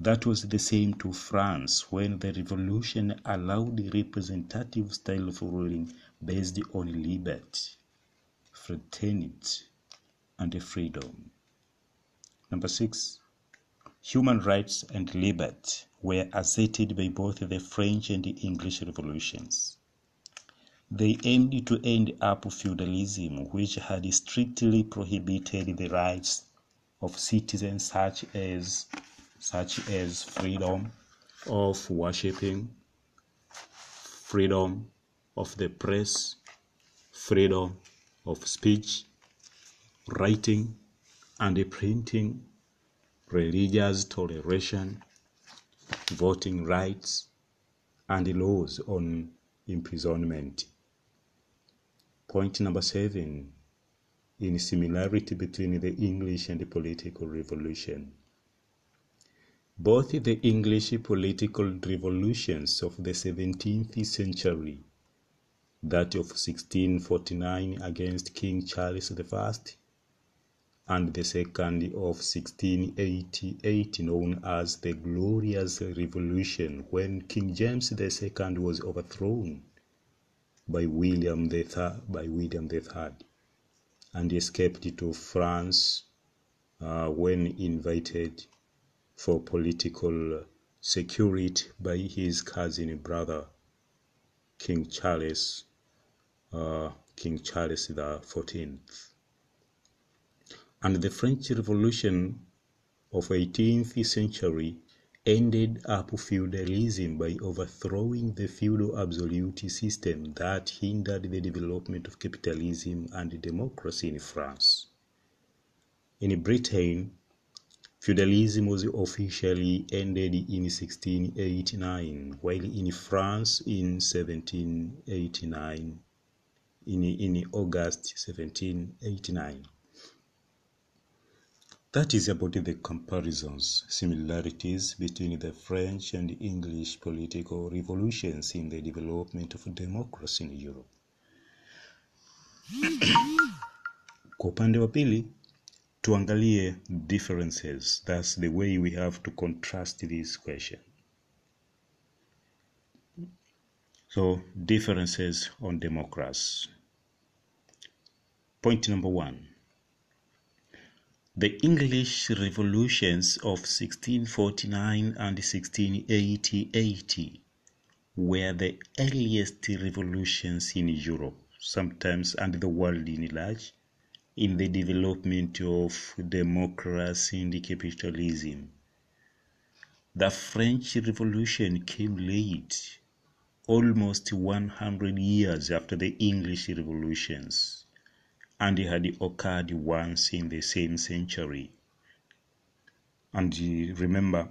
That was the same to France when the revolution allowed representative style of ruling based on liberty, fraternity, and freedom. Number six, human rights and liberty were asserted by both the French and the English revolutions. They aimed to end up feudalism, which had strictly prohibited the rights of citizens such as such as freedom of worshipping, freedom of the press, freedom of speech, writing and printing, religious toleration, voting rights, and laws on imprisonment. Point number seven in similarity between the English and the political revolution. Both the English political revolutions of the 17th century, that of 1649 against King Charles I, and the second of 1688 known as the Glorious Revolution when King James II was overthrown by William III, by William III and escaped to France uh, when invited for political security by his cousin brother King Charles, uh, King Charles the Fourteenth. And the French Revolution of 18th century ended up feudalism by overthrowing the feudal absolute system that hindered the development of capitalism and democracy in France. In Britain, feudalism was officially ended in 1689, while in France in 1789, in, in August 1789. That is about the comparisons, similarities between the French and English political revolutions in the development of democracy in Europe. Kwa upande wa pili, tuangalie differences. That's the way we have to contrast this question. So, differences on democracy. Point number one. The English revolutions of 1649 and 1680 were the earliest revolutions in Europe, sometimes and the world in large, in the development of democracy and capitalism. The French Revolution came late, almost 100 years after the English revolutions and it had occurred once in the same century. And remember,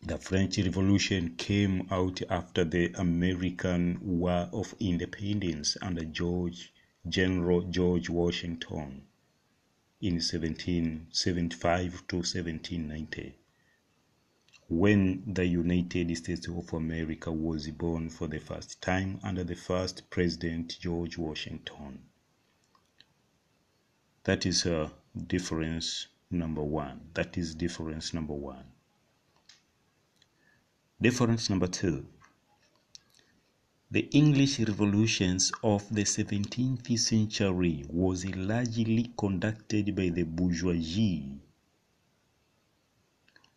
the French Revolution came out after the American War of Independence under George General George Washington in 1775 to 1790 when the United States of America was born for the first time under the first President George Washington. That is uh, difference number one. That is difference number one. Difference number two. The English revolutions of the 17th century was largely conducted by the bourgeoisie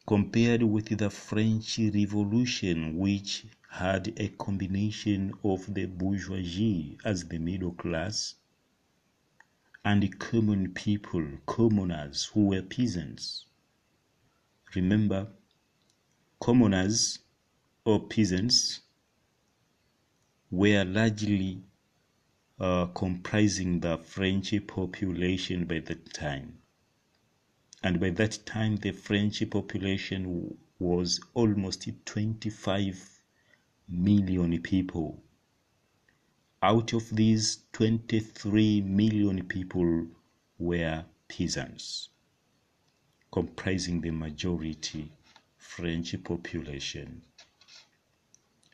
compared with the French Revolution which had a combination of the bourgeoisie as the middle class and common people, commoners who were peasants. Remember, commoners or peasants were largely uh, comprising the French population by that time. And by that time, the French population was almost 25 million people. Out of these, 23 million people were peasants, comprising the majority French population.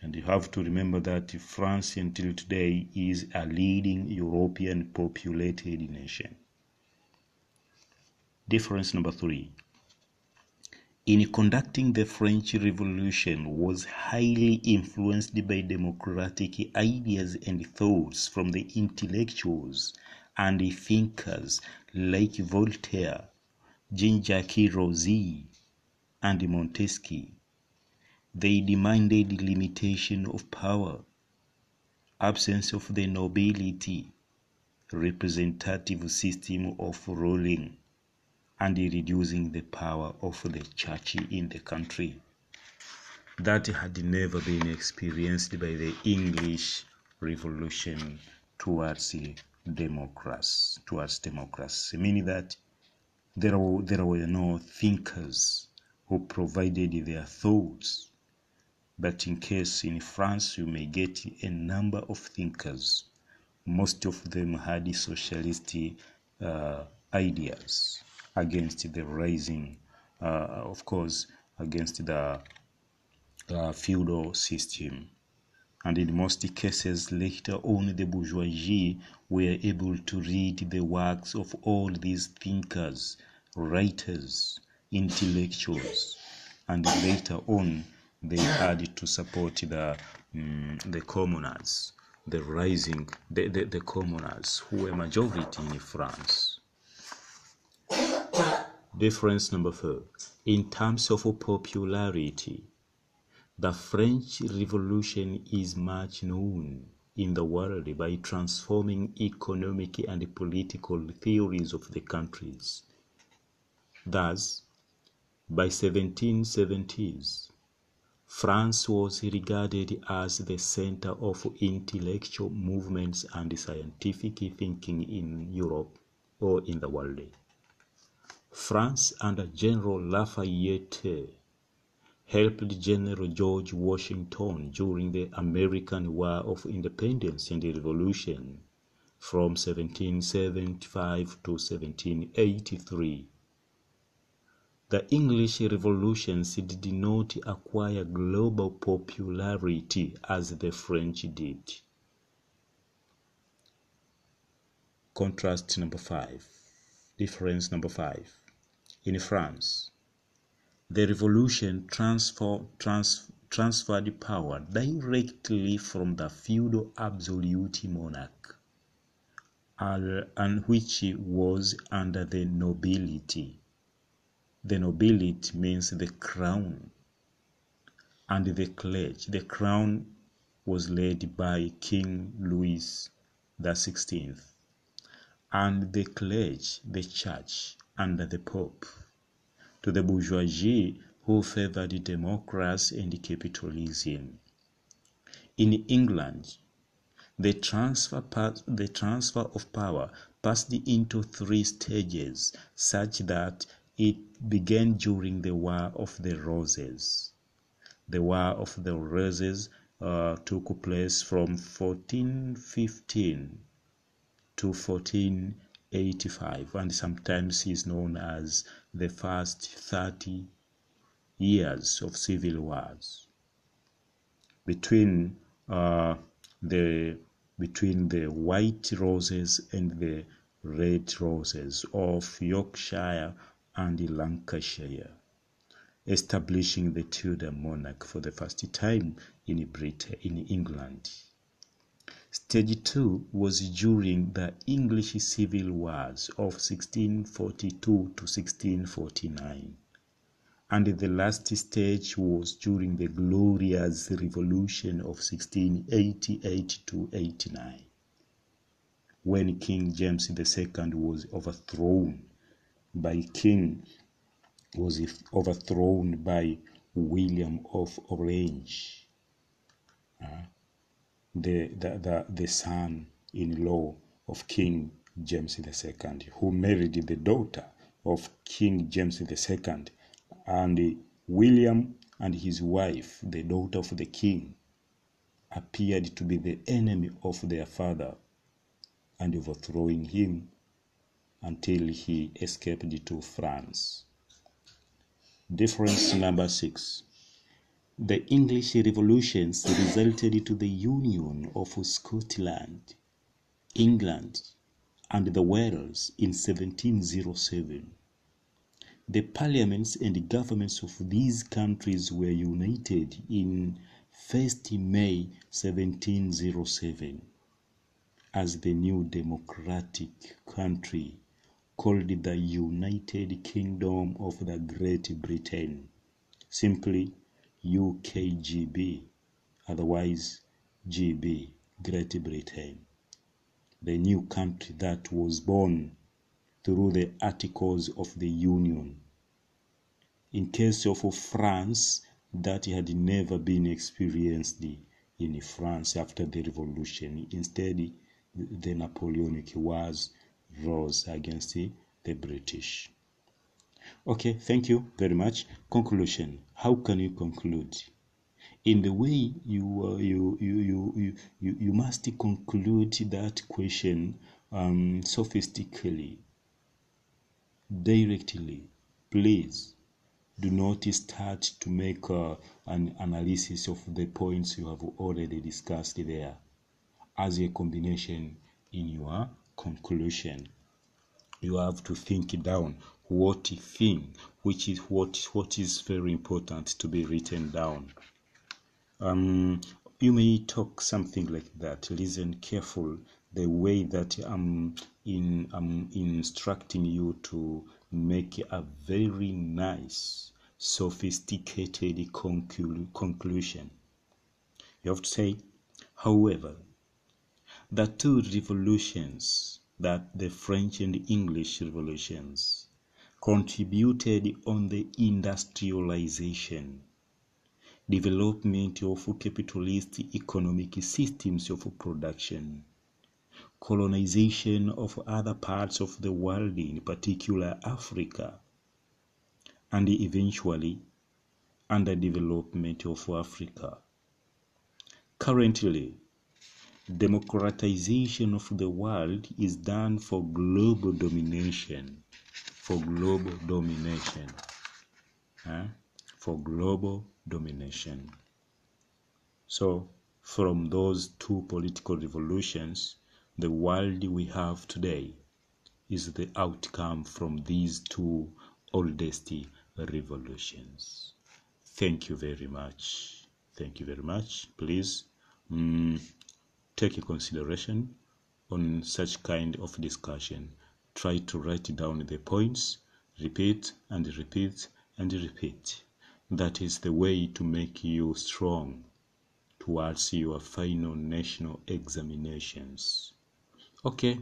And you have to remember that France until today is a leading European populated nation. Difference number three. in conducting the French Revolution was highly influenced by democratic ideas and thoughts from the intellectuals and thinkers like Voltaire, Jean-Jacques Rousseau, and Montesquieu. They demanded limitation of power, absence of the nobility, representative system of ruling, and reducing the power of the church in the country. That had never been experienced by the English Revolution towards democracy, towards democracy, meaning that there were, there were no thinkers who provided their thoughts. But in case in France you may get a number of thinkers, most of them had socialist uh, ideas against the rising, uh, of course, against the uh, feudal system. And in most cases, later on, the bourgeoisie were able to read the works of all these thinkers, writers, intellectuals, and later on, they had to support the um, the commoners, the rising, the, the, the commoners who were majority in France. Difference number four. In terms of popularity, the French Revolution is much known in the world by transforming economic and political theories of the countries. Thus, by 1770s, France was regarded as the center of intellectual movements and scientific thinking in Europe or in the world. France under General Lafayette helped General George Washington during the American War of Independence and Revolution from 1775 to 1783. The English revolutions did not acquire global popularity as the French did. Contrast number five. Difference number five. In France, the revolution transfer, trans, transferred power directly from the feudal absolute monarch, and which was under the nobility. The nobility means the crown, and the clergy. The crown was led by King Louis the Sixteenth, and the clergy, the church, under the Pope to the bourgeoisie who favored democracy and capitalism. In England, the transfer, the transfer of power passed into three stages such that it began during the War of the Roses. The War of the Roses uh, took place from 1415 to 1485 and sometimes is known as the first 30 years of civil wars between uh, the between the white roses and the red roses of Yorkshire and Lancashire, establishing the Tudor monarch for the first time in Britain, in England. Stage 2 was during the English Civil Wars of 1642 to 1649, and the last stage was during the Glorious Revolution of 1688 to 89, when King James II was overthrown by King was overthrown by William of Orange. Uh, the, the, the, the son-in-law of King James II, who married the daughter of King James II, and William and his wife, the daughter of the king, appeared to be the enemy of their father and overthrowing him until he escaped to France. Difference number six. The English revolutions resulted to the union of Scotland, England, and the Wales in 1707. the parliaments and governments of these countries were united in 1st May 1707 as the new democratic country called the United Kingdom of the Great Britain, simply UKGB, otherwise GB, Great Britain, the new country that was born through the Articles of the Union. In case of France, that had never been experienced in France after the revolution. Instead, the Napoleonic Wars rose against the British. Okay, thank you very much. Conclusion. How can you conclude? In the way you uh, you, you, you you you must conclude that question um, sophistically, directly. Please do not start to make uh, an analysis of the points you have already discussed there as a combination in your conclusion. You have to think down what thing, which is what what is very important to be written down. Um, you may talk something like that. Listen careful the way that I'm in I'm instructing you to make a very nice, sophisticated conclu- conclusion. You have to say, however, the two revolutions that the French and English revolutions contributed on the industrialization, development of capitalist economic systems of production, colonization of other parts of the world, in particular Africa, and eventually underdevelopment of Africa. Currently, democratization of the world is done for global domination. For global domination. Huh? for global domination. So from those two political revolutions the world we have today is the outcome from these two oldest revolutions. Thank you very much. Thank you very much. Please mm, take a consideration on such kind of discussion. Try to write down the points, repeat and repeat and repeat. That is the way to make you strong towards your final national examinations. Okay,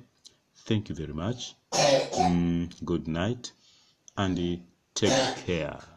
thank you very much. Mm, good night and take care.